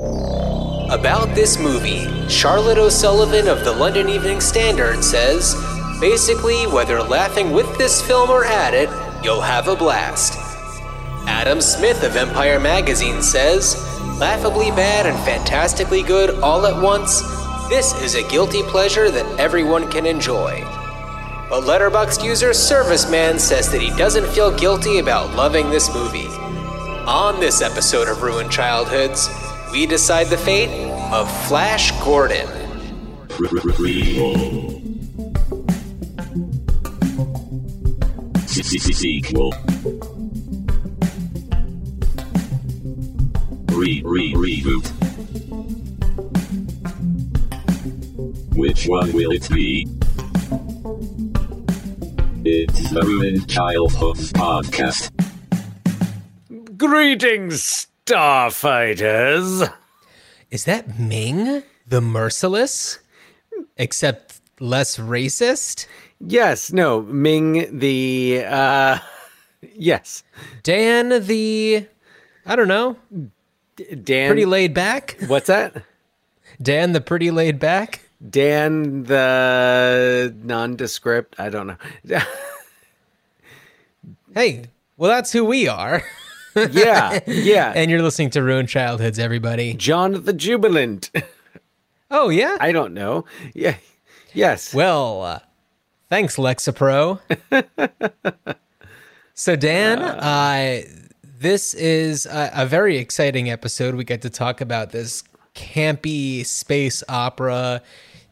About this movie, Charlotte O'Sullivan of the London Evening Standard says basically, whether laughing with this film or at it, you'll have a blast. Adam Smith of Empire Magazine says, laughably bad and fantastically good all at once, this is a guilty pleasure that everyone can enjoy. But Letterboxd user Serviceman says that he doesn't feel guilty about loving this movie. On this episode of Ruined Childhoods, we decide the fate of Flash Gordon. Sequel. Re re reboot. Which one will it be? It's the Ruined Childhoods podcast. Greetings, Starfighters. Is that Ming, the merciless? Except less racist? Yes, no, Ming the uh yes. Dan, the. I don't know. Dan Pretty laid back? What's that? Dan, the pretty laid back? Dan the nondescript. I don't know. Hey, well, that's who we are. yeah, yeah. and you're listening to Ruined Childhoods, everybody. John the Jubilant. Oh, yeah? I don't know. Yeah. Yes. Well, uh, thanks, Lexapro. so, Dan, uh, this is a, a very exciting episode. We get to talk about this campy space opera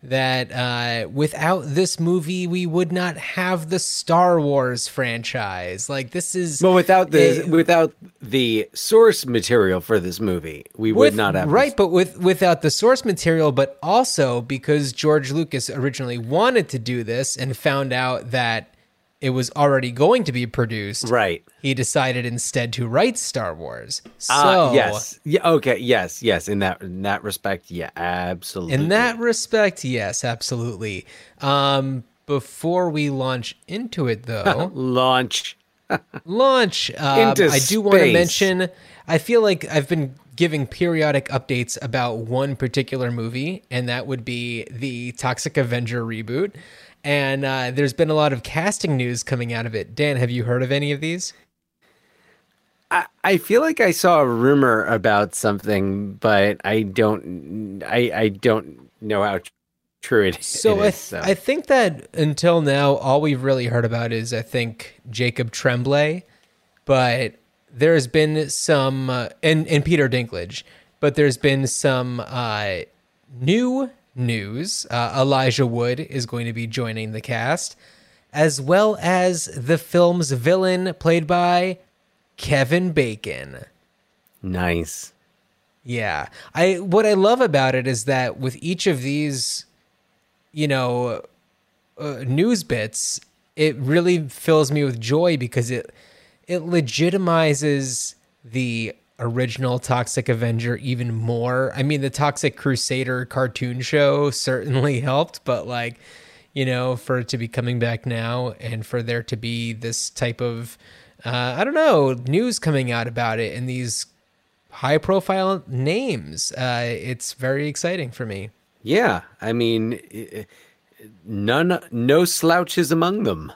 that uh, without this movie, we would not have the Star Wars franchise. Like, this is. well, without the a- without the source material for this movie, we would not have right, but with without the source material, but also because George Lucas originally wanted to do this and found out that it was already going to be produced. Right. He decided instead to write Star Wars. So Uh, yes. Yeah. Okay. Yes. Yes. In that in that respect, yeah. Absolutely. in that respect, yes, absolutely. Um, before we launch into it, though, launch. launch. Um, I do want to mention. I feel like I've been giving periodic updates about one particular movie, and that would be the Toxic Avenger reboot. And uh, there's been a lot of casting news coming out of it. Dan, have you heard of any of these? I, I feel like I saw a rumor about something, but I don't. I I don't know how true it, So, it I, is. So. I think that until now, all we've really heard about is I think Jacob Tremblay, but there's been some uh, and and Peter Dinklage, but there's been some uh, new news. Uh, Elijah Wood is going to be joining the cast, as well as the film's villain played by Kevin Bacon. nice. Yeah. I what I love about it is that with each of these you know uh, news bits, it really fills me with joy because it it legitimizes the original Toxic Avenger even more. I mean, the Toxic Crusader cartoon show certainly helped, but like, you know, for it to be coming back now and for there to be this type of uh, I don't know, news coming out about it and these high profile names. Uh, it's very exciting for me. Yeah. I mean, none. No slouches among them.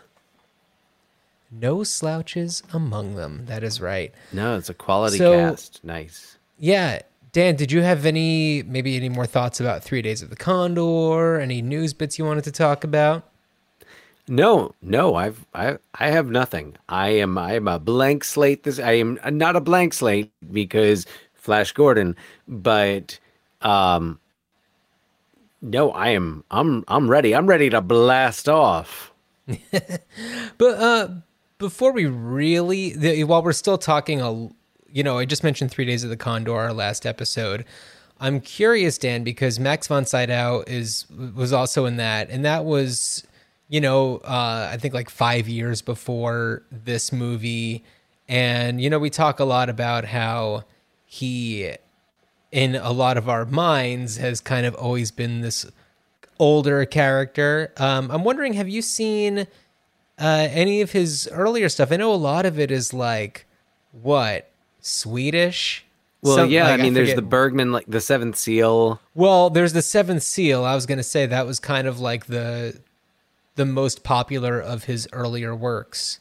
No slouches among them. That is right. No, it's a quality So- cast. Nice. Yeah. Dan, did you have any, maybe any more thoughts about Three Days of the Condor? Any news bits you wanted to talk about? No, no, I've I I have nothing. I am I am a blank slate. This I am not a blank slate because Flash Gordon, but um, no, I am I'm I'm ready. I'm ready to blast off. But uh, before we really, the, while we're still talking, a, you know, I just mentioned Three Days of the Condor, our last episode. I'm curious, Dan, because Max von Sydow is was also in that, and that was, you know, uh, I think like five years before this movie, and you know, we talk a lot about how he, in a lot of our minds, has kind of always been this older character. Um, I'm wondering, have you seen? Uh, any of his earlier stuff. I know a lot of it is like what Swedish. Well, some- yeah, like, I mean, there's the Bergman, like the Seventh Seal. Well, there's the Seventh Seal. I was gonna say that was kind of like the the most popular of his earlier works.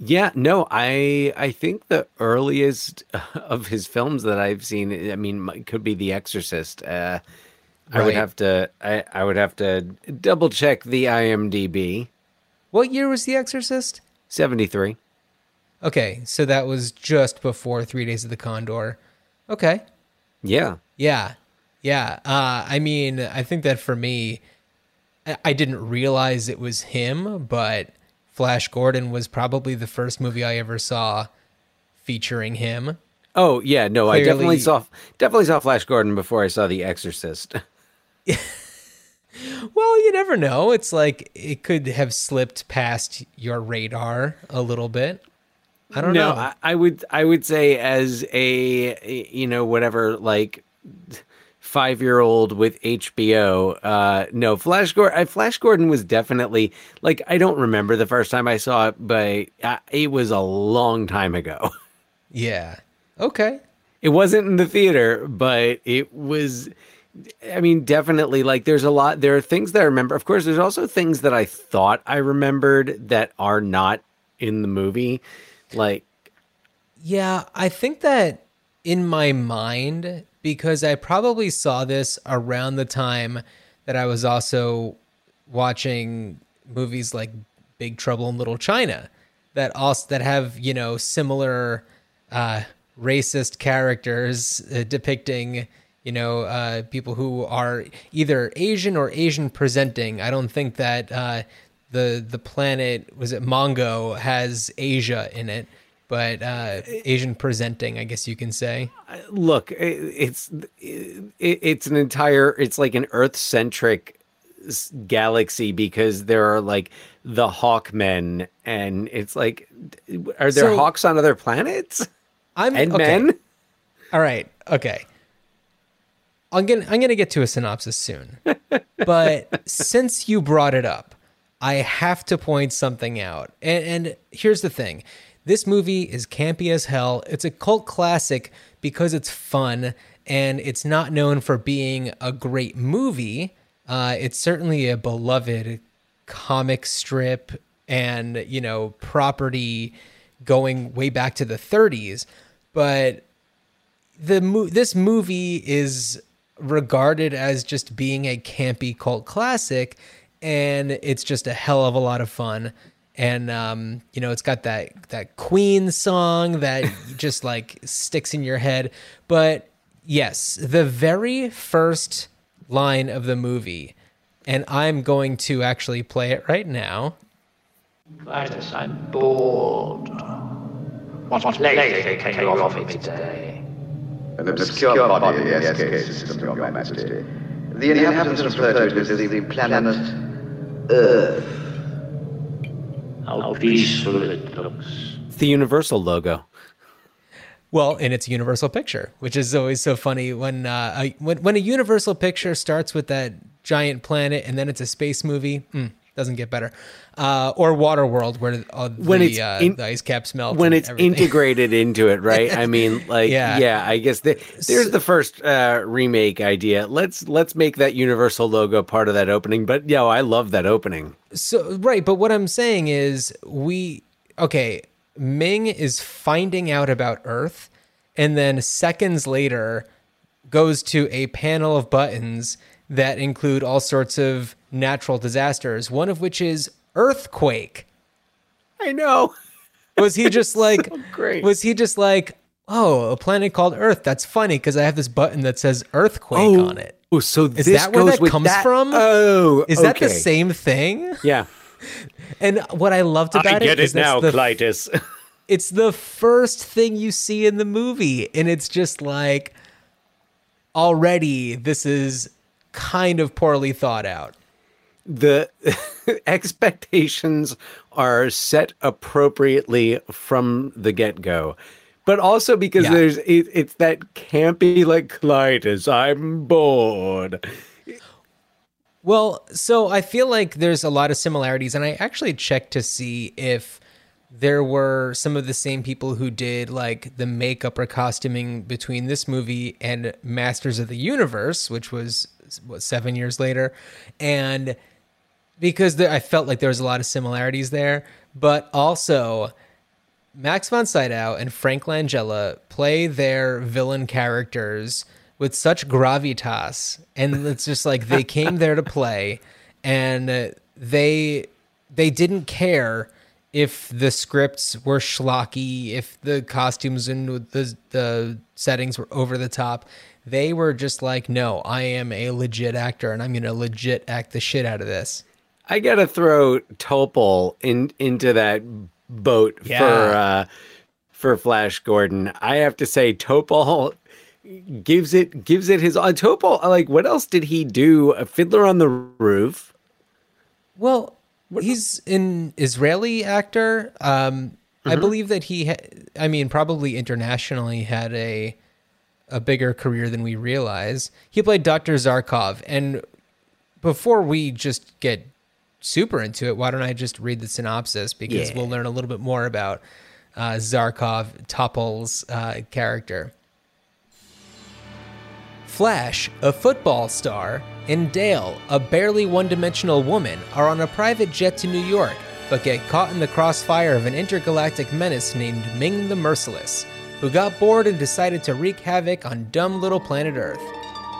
Yeah, no, I I think the earliest of his films that I've seen, I mean, could be The Exorcist. Uh, I Right. would have to, I, I would have to double check the IMDb. What year was The Exorcist? Seventy three. Okay, so that was just before Three Days of the Condor. Okay, Yeah, yeah, yeah. Uh, I mean, I think that for me, I- I didn't realize it was him, but Flash Gordon was probably the first movie I ever saw featuring him. Oh yeah, no, I definitely saw definitely saw Flash Gordon before I saw The Exorcist. Well, you never know. It's like it could have slipped past your radar a little bit. I don't no, know. I, I would I would say as a you know whatever like five year old with HBO. Uh, no, Flash Gordon. Flash Gordon was definitely like I don't remember the first time I saw it, but uh, it was a long time ago. yeah. Okay. It wasn't in the theater, but it was. I mean, definitely. Like, there's a lot. There are things that I remember. Of course, there's also things that I thought I remembered that are not in the movie. Like, Yeah, I think that in my mind, because I probably saw this around the time that I was also watching movies like Big Trouble in Little China that also that have, you know, similar uh racist characters uh, depicting you know uh, people who are either Asian or Asian presenting. I don't think that uh, the the planet was it Mongo has Asia in it, but uh, Asian presenting, I guess you can say. look, it's it's an entire. It's like an Earth centric galaxy because there are like the Hawkmen, and it's like, are there So- hawks on other planets I'm and okay. men? All right. Okay. I'm gonna I'm gonna get to a synopsis soon. but since you brought it up, I have to point something out. And, and here's the thing. This movie is campy as hell. It's a cult classic because it's fun and it's not known for being a great movie. Uh, it's certainly a beloved comic strip and, you know, property going way back to the 30s. But the mo- this movie is regarded as just being a campy cult classic and it's just a hell of a lot of fun and um, you know it's got that that queen song that just like sticks in your head but yes the very first line of the movie and i'm going to actually play it right now Klytus, I'm bored. What play can you offer me today? An obscure body in the SK system, Your Majesty. The inhabitants refer to it as the planet Earth. How peaceful it looks. It's the Universal logo. Well, and it's a Universal picture, which is always so funny when uh, a, when when a Universal picture starts with that giant planet and then it's a space movie. Mm, doesn't get better. Uh, or Waterworld, where uh, the, When it's uh, in- the ice caps melt. when it's everything. integrated into it, right? I mean, like, Yeah. yeah, I guess the, there's the first uh, remake idea. Let's let's make that Universal logo part of that opening. But yo, I love that opening. So right, but what I'm saying is we okay, Ming is finding out about Earth and then seconds later goes to a panel of buttons that include all sorts of natural disasters, one of which is earthquake. I know. Was he just like great. Was he just like, "Oh, a planet called Earth. That's funny because I have this button that says earthquake oh, on it." Oh, so Is this that where that comes that- from? Oh, Is that the same thing? Yeah, And what I loved about it is that's the Klytus. it's the first thing you see in the movie and it's just like already this is kind of poorly thought out the expectations are set appropriately from the get go. But also because Yeah. there's it, it's that campy like Klytus, I'm bored. well so i feel like there's a lot of similarities and i actually checked to see if there were some of the same people who did like the makeup or costuming between this movie and Masters of the Universe, which was what seven years later, and because there, I felt like there was a lot of similarities there, but also Max von Sydow and Frank Langella play their villain characters with such gravitas, and it's just like they came there to play, and they they didn't care if the scripts were schlocky, if the costumes and the the settings were over the top. They were just like, no, I am a legit actor, and I'm gonna legit act the shit out of this. I gotta throw Topol in into that boat Yeah. for uh, for Flash Gordon. I have to say, Topol gives it gives it his on Topol. Like, what else did he do? A Fiddler on the Roof. Well, he's an Israeli actor. Um, I believe that he, ha- I mean, probably internationally had a a bigger career than we realize. He played Dr. Zarkov, and before we just get super into it, why don't I just read the synopsis because Yeah. we'll learn a little bit more about uh, Zarkov, Topol's uh, character. Flash, a football star, and Dale, a barely one dimensional woman, are on a private jet to New York, but get caught in the crossfire of an intergalactic menace named Ming the Merciless, who got bored and decided to wreak havoc on dumb little planet Earth.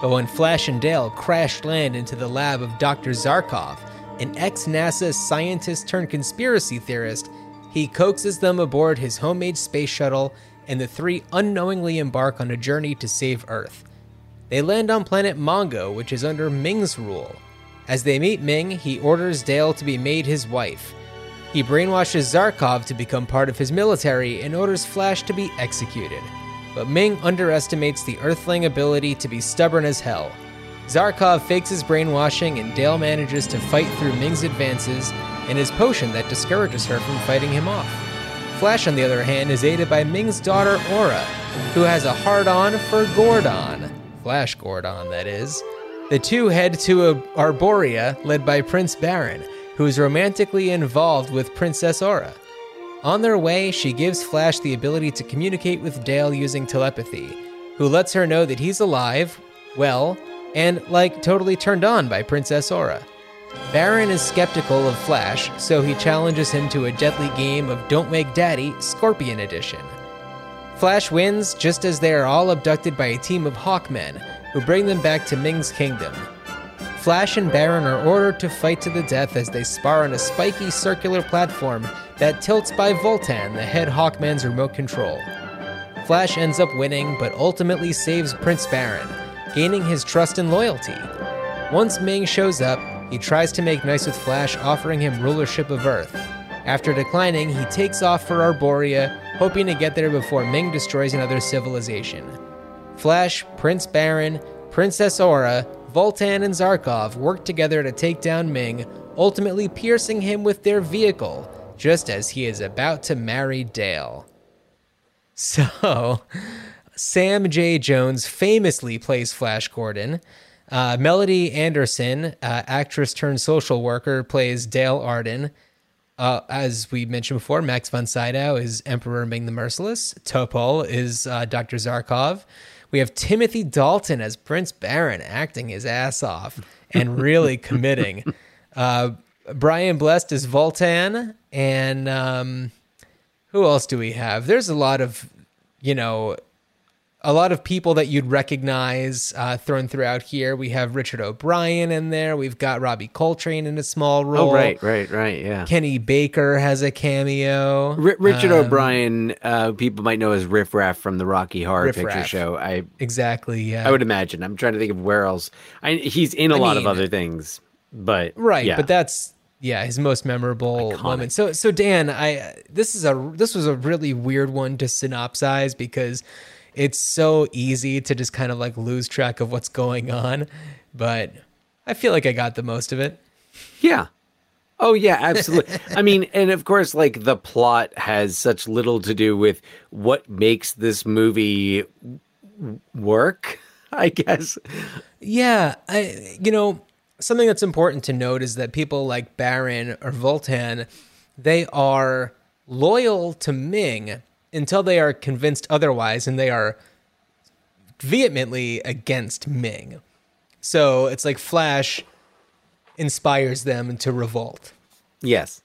But when Flash and Dale crash land into the lab of Dr. Zarkov, an ex NASA scientist turned conspiracy theorist, he coaxes them aboard his homemade space shuttle, and the three unknowingly embark on a journey to save Earth. They land on planet Mongo, which is under Ming's rule. As they meet Ming, he orders Dale to be made his wife. He brainwashes Zarkov to become part of his military and orders Flash to be executed. But Ming underestimates the Earthling ability to be stubborn as hell. Zarkov fakes his brainwashing, and Dale manages to fight through Ming's advances and his potion that discourages her from fighting him off. Flash, on the other hand, is aided by Ming's daughter Aura, who has a hard on for Gordon. Flash Gordon, that is. The two head to Arborea led by Prince Barin, who is romantically involved with Princess Aura. On their way, she gives Flash the ability to communicate with Dale using telepathy, who lets her know that he's alive, well, and like totally turned on by Princess Aura. Barin is skeptical of Flash, so he challenges him to a deadly game of Don't Wake Daddy, Scorpion Edition. Flash wins just as they are all abducted by a team of Hawkmen who bring them back to Ming's kingdom. Flash and Barin are ordered to fight to the death as they spar on a spiky circular platform that tilts by Vultan, the head Hawkman's remote control. Flash ends up winning, but ultimately saves Prince Barin, gaining his trust and loyalty. Once Ming shows up, he tries to make nice with Flash, offering him rulership of Earth. After declining, he takes off for Arborea, hoping to get there before Ming destroys another civilization. Flash, Prince Barin, Princess Aura, Vultan, and Zarkov work together to take down Ming, ultimately piercing him with their vehicle, just as he is about to marry Dale. So, Sam J. Jones famously plays Flash Gordon. Uh, Melody Anderson, uh, actress turned social worker, plays Dale Arden. Uh, as we mentioned before, Max von Sydow is Emperor Ming the Merciless. Topol is uh, Dr. Zarkov. We have Timothy Dalton as Prince Barin, acting his ass off and really committing. Uh, Brian Blessed is Vultan, and um, who else do we have? There's a lot of, you know, a lot of people that you'd recognize uh, thrown throughout here. We have Richard O'Brien in there. We've got Robbie Coltrane in a small role. Oh, right, right, right. Yeah. Kenny Baker has a cameo. R- Richard Um, O'Brien, uh, people might know as Riff Raff from the Rocky Horror Riff Picture Raff. Show. I Exactly. Yeah. I would imagine. I'm trying to think of where else. I, he's in a I lot of other things, but right. yeah. But that's yeah his most memorable Iconic. moment. So so Dan, I this is a this was a really weird one to synopsize because it's so easy to just kind of like lose track of what's going on, but I feel like I got the most of it. Yeah. Oh yeah, absolutely. I mean, and of course, like the plot has such little to do with what makes this movie work. I guess. Yeah, I you know something that's important to note is that people like Barin or Vultan, they are loyal to Ming until they are convinced otherwise and they are vehemently against Ming. So it's like Flash inspires them to revolt. Yes.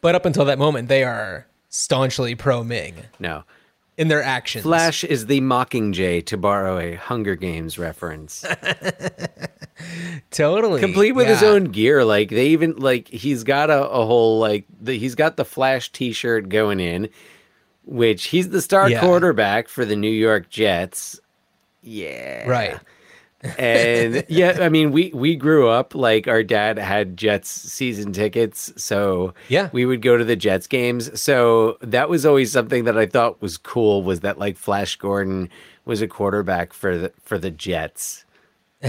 But up until that moment, they are staunchly pro Ming No. in their actions. Flash is the Mockingjay, to borrow a Hunger Games reference. totally Complete with his own gear. Like they even like he's got a, a whole like the, he's got the Flash T-shirt going in, which he's the star Yeah. quarterback for the New York Jets. Yeah. Right. and yeah, I mean, we we grew up like our dad had Jets season tickets, so Yeah. we would go to the Jets games. So that was always something that I thought was cool was that like Flash Gordon was a quarterback for the for the Jets.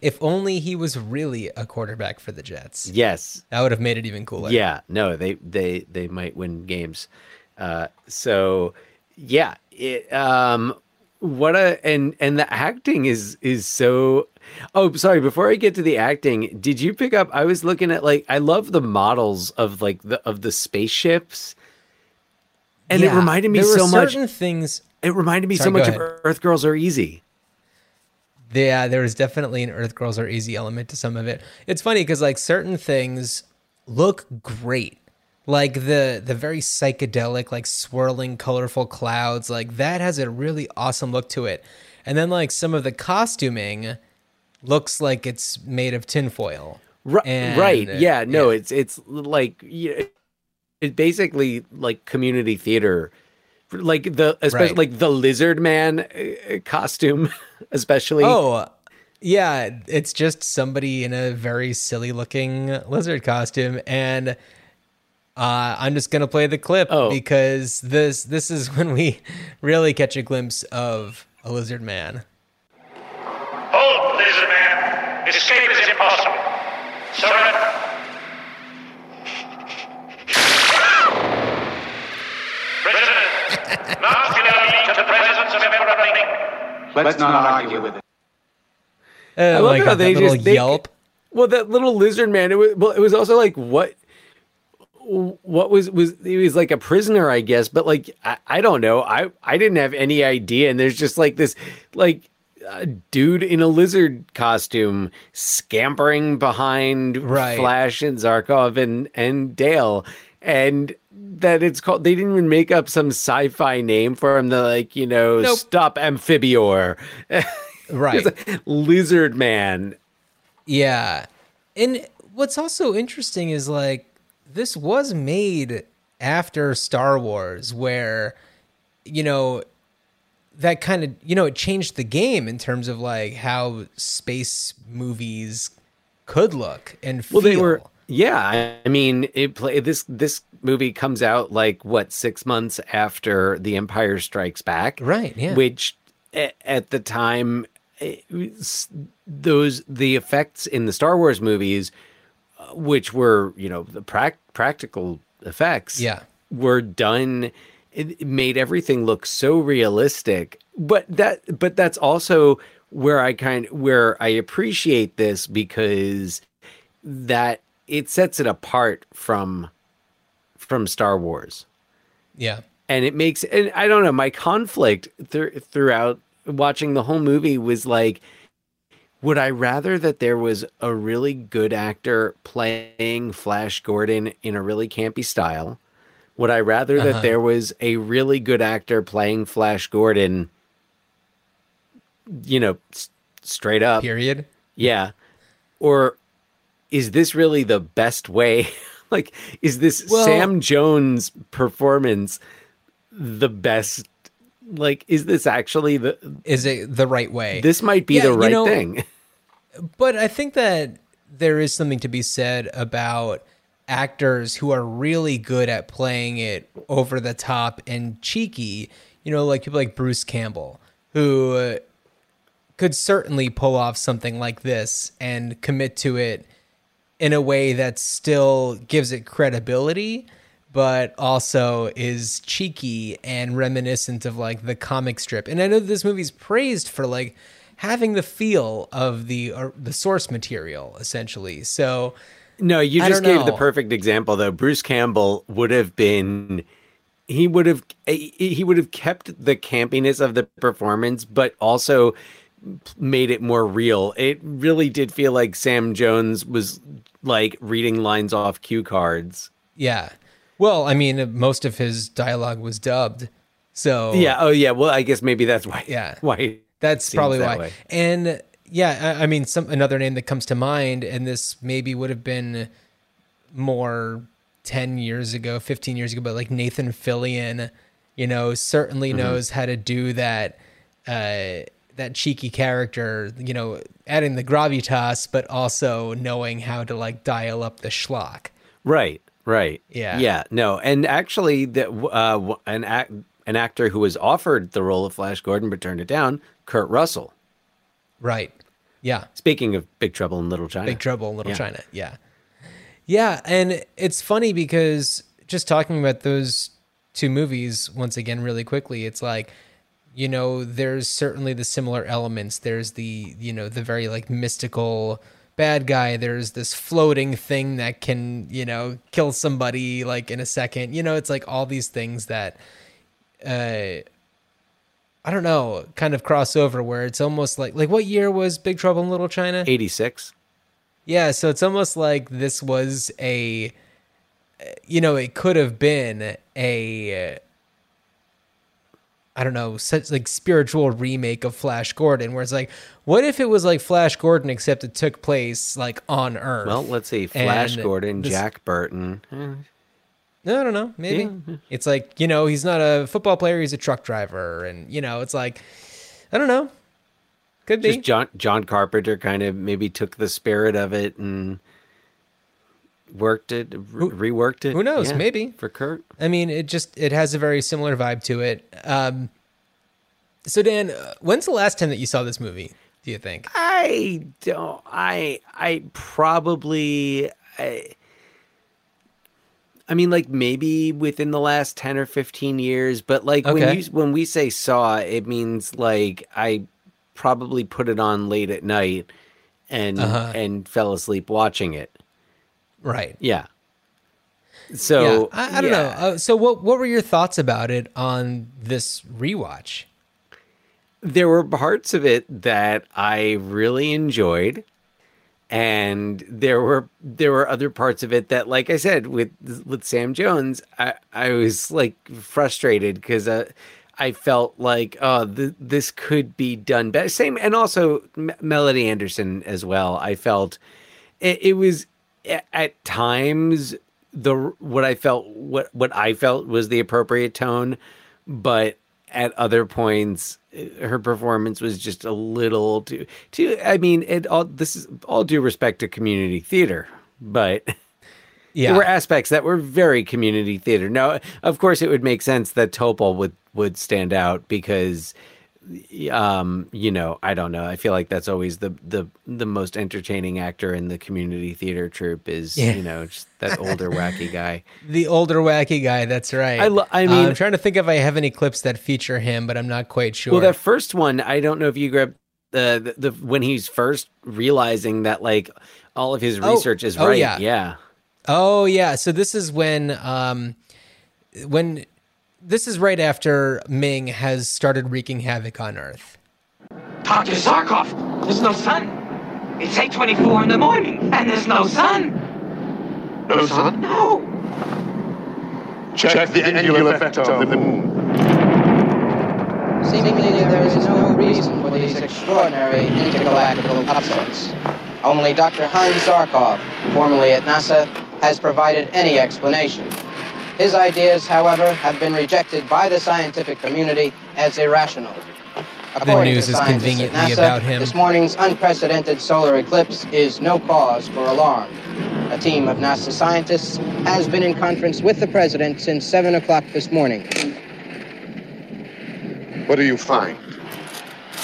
If only he was really a quarterback for the Jets. Yes, That would have made it even cooler. yeah, no, they they they might win games. Uh, so yeah, it, um, what a and and the acting is is so. Oh, sorry. Before I get to the acting, did you pick up? I was looking at like I love the models of like the of the spaceships, and it reminded me so much. certain things. It reminded me Sorry, so much of. Earth Girls Are Easy. Yeah, there is definitely an Earth Girls Are Easy element to some of it. It's funny because like certain things look great. Like the the very psychedelic, like swirling, colorful clouds, like that has a really awesome look to it. And then like some of the costuming looks like it's made of tinfoil. Right, And, right. uh, Yeah, no, yeah. it's it's like yeah, it's basically like community theater, like the especially Right. like the lizard man uh, costume, especially. Oh, yeah. It's just somebody in a very silly looking lizard costume. And uh, I'm just going to play the clip Oh. because this this is when we really catch a glimpse of a lizard man. Hold, lizard man. Escape is impossible. Surrender. Prisoners, muscularly to the presence of Emperor Let's not argue with it. Uh, I love like how they just they- yelp. Well, that little lizard man. It was well. It was also like what. What was was he was like a prisoner, I guess, but like I, I don't know. I I didn't have any idea, and there's just like this like a dude in a lizard costume scampering behind Right. Flash and Zarkov and and Dale, and that it's called. They didn't even make up some sci-fi name for him. The like you know Nope. stop amphibior, Right. A lizard man. Yeah. And what's also interesting is like this was made after Star Wars where you know that kind of you know it changed the game in terms of like how space movies could look and feel. Well, they were. Yeah, I- mean, it play this this movie comes out like what six months after The Empire Strikes Back, Right, yeah. Which at the time, eh, it those the effects in the Star Wars movies, which were you know the prac- practical effects, Yeah. were done. It made everything look so realistic, but that but that's also where I kind where I appreciate this because that it sets it apart from from Star Wars yeah. and it makes and I don't know my conflict thr- throughout watching the whole movie was like would I rather that there was a really good actor playing Flash Gordon in a really campy style would I rather Uh-huh. that there was a really good actor playing Flash Gordon you know s- straight up Period. yeah. Or is this really the best way? like, is this Well- Sam Jones performance the best? Like, is this actually the? Is it the right way? This might be Yeah, the you right know- thing. But I think that there is something to be said about actors who are really good at playing it over the top and cheeky. You know, like people like Bruce Campbell, who could certainly pull off something like this and commit to it in a way that still gives it credibility, but also is cheeky and reminiscent of like the comic strip. And I know this movie's praised for like having the feel of the or the source material essentially. So No, you just gave the perfect example though. Bruce Campbell would have been he would have eh, he would have kept the campiness of the performance but also made it more real. It really did feel like Sam Jones was like reading lines off cue cards. Yeah. Well, I mean, most of his dialogue was dubbed, so Yeah, oh yeah, well I guess maybe that's why Yeah. why That's probably that why. way. And yeah, I, I mean, some another name that comes to mind, and this maybe would have been more ten years ago, fifteen years ago, but like Nathan Fillion, you know, certainly Mm-hmm. knows how to do that. Uh, that cheeky character, you know, adding the gravitas, but also knowing how to like dial up the schlock. Right, right. Yeah. Yeah, no. And actually that uh an act, an actor who was offered the role of Flash Gordon but turned it down, Kurt Russell. Right. Yeah. Speaking of Big Trouble in Little China. Big Trouble in Little Yeah. China. Yeah. Yeah. And it's funny because just talking about those two movies once again, really quickly, it's like, you know, there's certainly the similar elements. There's the, you know, the very like mystical bad guy. There's this floating thing that can, you know, kill somebody like in a second. You know, it's like all these things that, uh, I don't know, kind of cross over where it's almost like, like what year was Big Trouble in Little China? 86. Yeah, so it's almost like this was a, you know, it could have been a, I don't know, such like spiritual remake of Flash Gordon, where it's like, what if it was like Flash Gordon except it took place like on Earth? Well, let's see. Flash And Gordon, this- Jack Burton. No, I don't know. Maybe it's like you know he's not a football player; he's a truck driver, and you know it's like I don't know. Could be. Just John John Carpenter kind of maybe took the spirit of it and worked it, re- reworked it. who knows? Yeah, Maybe. for Kurt. I mean, it just it has a very similar vibe to it. Um, so Dan, uh, when's the last time that you saw this movie? Do you think? I don't. I I probably. I, I mean, like maybe within the last ten or fifteen years, but like when you when we say saw, it means like I probably put it on late at night and Uh-huh. and fell asleep watching it. Right. Yeah. So yeah. I, I don't yeah. know. Uh, so what what were your thoughts about it on this rewatch? there were parts of it that I really enjoyed and there were there were other parts of it that like I said with with Sam Jones I I was like frustrated cuz uh, I felt like oh th- this could be done better same and also M- Melody Anderson as well I felt it, it was at times the what I felt what what I felt was the appropriate tone but at other points her performance was just a little too too I mean it all this is all due respect to community theater but Yeah. there were aspects that were very community theater now of course it would make sense that Topol would would stand out because um you know I don't know I feel like that's always the the the most entertaining actor in the community theater troupe is Yeah. you know just that older wacky guy the older wacky guy. That's right. I lo- I Uh, mean- I'm trying to think if I have any clips that feature him, but I'm not quite sure. Well, that first one, I don't know if you grabbed the, the the when he's first realizing that like all of his Oh, research is oh, right. yeah. yeah. Oh yeah, so this is when um when this is right after Ming has started wreaking havoc on Earth. Dr. Zarkov, there's no sun. It's 8.24 in the morning, and there's no sun. No sun? No. Check the angular effect of the moon. Seemingly, there is no reason for these extraordinary intergalactical upsets. Only Dr. Hans Zarkov, formerly at NASA, has provided any explanation. His ideas, however, have been rejected by the scientific community as irrational. According news to is scientists conveniently NASA, about him. This morning's unprecedented solar eclipse is no cause for alarm. A team of NASA scientists has been in conference with the president since 7 o'clock this morning. What do you find?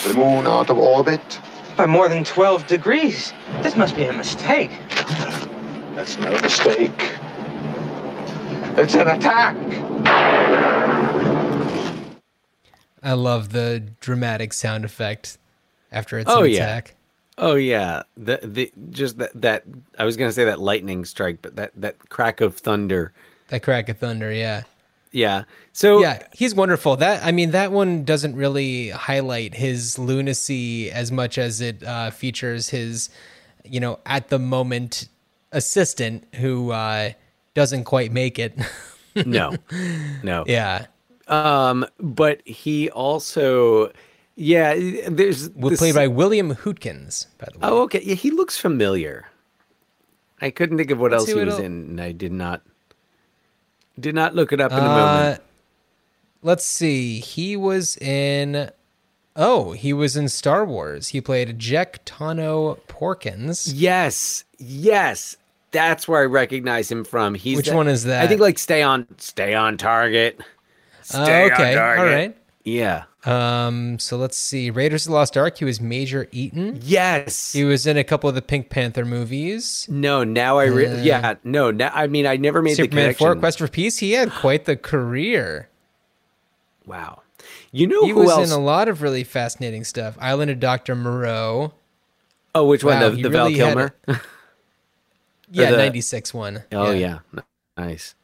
The moon out of orbit? By more than 12 degrees. This must be a mistake. That's no mistake. It's an attack. I love the dramatic sound effect after it's Oh, an yeah. attack. Oh yeah, the the just that that I was gonna say that lightning strike, but that that crack of thunder. That crack of thunder, yeah. Yeah. So Yeah, he's wonderful. That I mean, that one doesn't really highlight his lunacy as much as it uh, features his, you know, at the moment assistant who uh, doesn't quite make it. no, no. yeah, Um, but he also, yeah, there's was this- played by William Hootkins, by the way. Oh, okay. Yeah, he looks familiar. I couldn't think of what Let's else he was el- in, and I did not did not look it up in a Uh, moment. let's see. He was in. Oh, he was in Star Wars. He played Jek Tono Porkins. Yes, yes, that's where I recognize him from. He's Which the- one is that? I think like stay on, stay on target. Stay on okay, all target. right. Yeah. Um, so let's see. Raiders of the Lost Ark. He was Major Eaton. Yes. He was in a couple of the Pink Panther movies. no, now I re- yeah no. Now, I mean, I never made the Uh, Superman connection. 4, Quest for Peace. He had quite the career. Wow. You know He was else? in a lot of really fascinating stuff. Island of Dr. Moreau. oh, which one? The he the really Val Kilmer. Yeah, the- 96 one. Oh yeah. N- nice.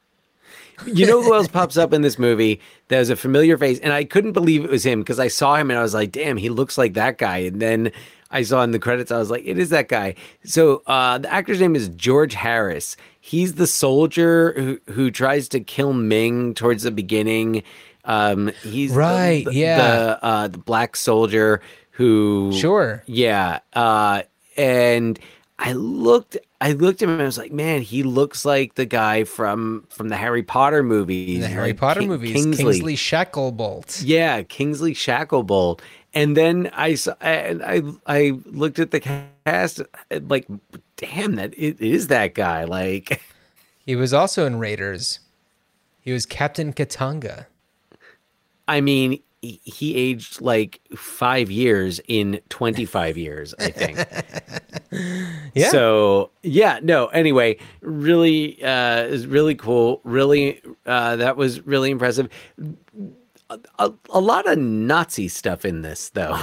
You know who else pops up in this movie? There's a familiar face, and I couldn't believe it was him because I saw him and I was like, "Damn, he looks like that guy." And then I saw in the credits, I was like, "It is that guy." So uh, the actor's name is George Harris. He's the soldier who who tries to kill Ming towards the beginning. Um, he's the- Right, the, yeah. the, uh, the black soldier who Sure. yeah. Uh, and I looked, I looked at him and I was like, man, he looks like the guy from from the Harry Potter movies. The Harry like Potter Ki- movies. Kingsley. Kingsley, Shacklebolt. Yeah, Kingsley Shacklebolt. And then I saw, and I I looked at the cast, like, damn, that it is that guy. Like, He was also in Raiders. He was Captain Katanga. I mean, he, aged like five years in twenty five years, I think. Yeah. So yeah, no. Anyway, really uh, is really cool. Really, uh, that was really impressive. A, a, a lot of Nazi stuff in this, though.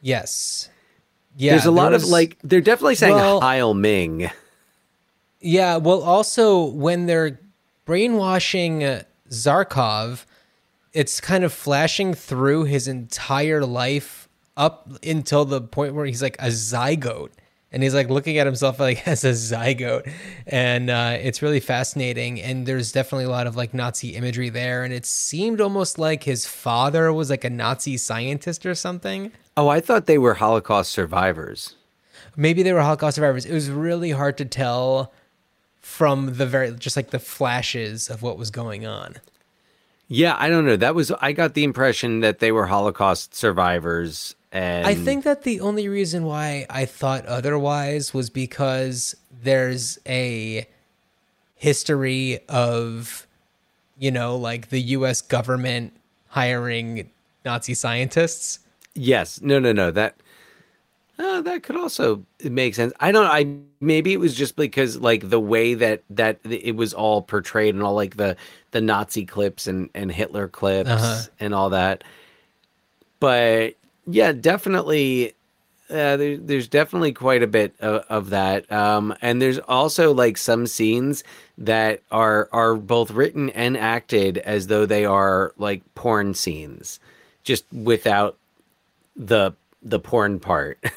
yes. Yeah. There's a there lot of like they're definitely saying Well- Heil Ming. Yeah, well, also when they're brainwashing uh, Zarkov, it's kind of flashing through his entire life up until the point where he's like a zygote, and he's like looking at himself like as a zygote, and uh, it's really fascinating. And there's definitely a lot of like Nazi imagery there, and it seemed almost like his father was like a Nazi scientist or something. Oh, I thought they were Holocaust survivors. maybe they were Holocaust survivors. It was really hard to tell from the very just like the flashes of what was going on. Yeah, I don't know. That was I got the impression that they were Holocaust survivors. And I think that the only reason why I thought otherwise was because there's a history of you know like the US government hiring Nazi scientists. Yes. No, no, no. That uh, that could also make sense. I don't I maybe it was just because like the way that that it was all portrayed and all like the the Nazi clips and and Hitler clips Uh-huh. and all that. But yeah, definitely uh, there, there's definitely quite a bit of, of that, um, and there's also like some scenes that are are both written and acted as though they are like porn scenes, just without the the porn part.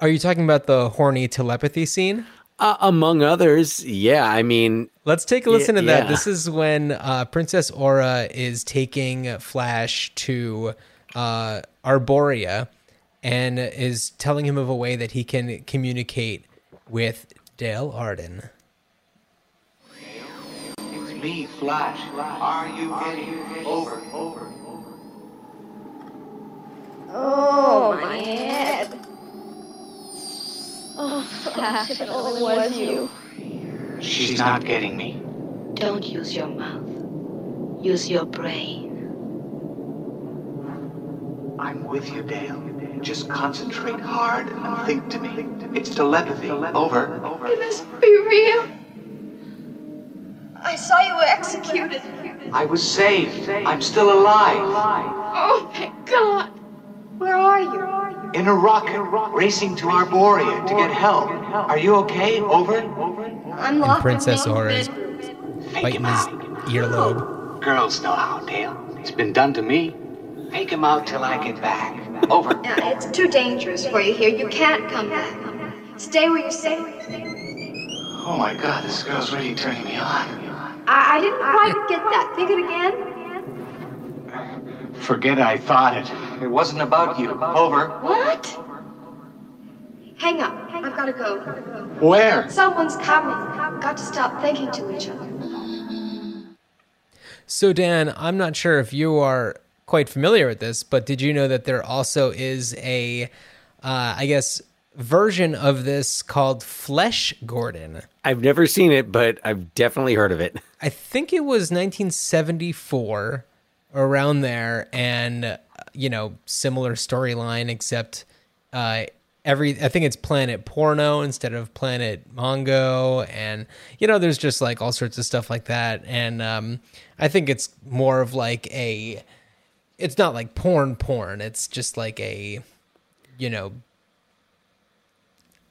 Are you talking about the horny telepathy scene? uh, among others, yeah. I mean, Let's take a listen to yeah. that. This is when uh, Princess Aura is taking Flash to uh, Arborea and is telling him of a way that he can communicate with Dale Arden. It's me, Flash. Are you getting over? Over. Over? Oh, my head. Oh, Flash, if it only was you. She's not getting me. Don't use your mouth. Use your brain. I'm with you, Dale. Just concentrate hard and think to me. It's telepathy. Over. Over. Can this be real? I saw you executed. I was saved. I'm still alive. Oh my god. Where are you? In a rocket, racing to Arborea to get help. Are you okay? Over? I'm locked Princess in my own Aura's bedroom. biting his earlobe. Girls know how, Dale. It's been done to me. Fake him out till I get back. Over. Yeah, it's too dangerous for you here. You can't come back. Stay where you're safe. Oh my god, this girl's really turning me on. I, I didn't quite get that. Think it again. Forget I thought it. It wasn't about you. Over. What? Hang up. I've got to go. Where? Someone's coming. Got to stop thinking to each other. So, Dan, I'm not sure if you are quite familiar with this, but did you know that there also is a, uh, I guess, version of this called Flesh Gordon? I've never seen it, but I've definitely heard of it. I think it was 1974, around there, and you know, similar storyline, except uh, every I think it's Planet Porno instead of Planet Mongo, and you know, there's just like all sorts of stuff like that, and um, I think it's more of like a, it's not like porn porn, it's just like a, you know.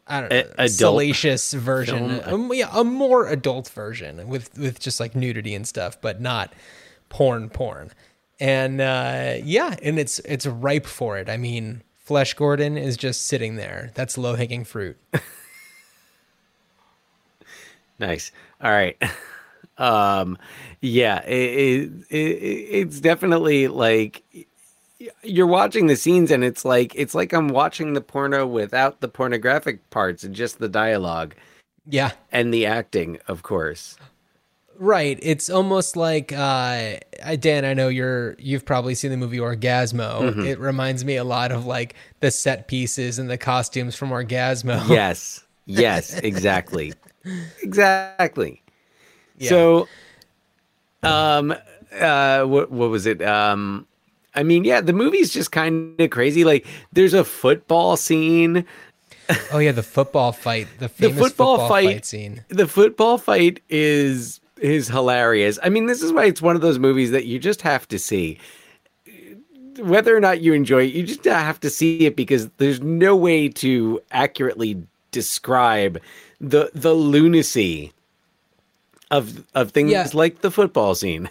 I don't know, A- salacious version, film. um, yeah, a more adult version with with just like nudity and stuff, but not porn porn. And uh, yeah, and it's it's ripe for it. I mean, Flesh Gordon is just sitting there. That's low hanging fruit. Nice. All right. Um, yeah, it, it, it, it's definitely like you're watching the scenes and it's like it's like I'm watching the porno without the pornographic parts and just the dialogue Yeah, and the acting, of course. Right. It's almost like uh, Dan. I know you're you've probably seen the movie Orgasmo. It reminds me a lot of like the set pieces and the costumes from Orgasmo. Yes. Yes, exactly. exactly. Yeah. So um uh what what was it? Um I mean, yeah, the movie's just kind of crazy. Like there's a football scene Oh yeah, the football fight, the the famous football, football, fight, fight scene. The football fight is is hilarious. I mean, this is why it's one of those movies that you just have to see. Whether or not you enjoy it, you just have to see it because there's no way to accurately describe the the lunacy of of things Yeah. like the football scene.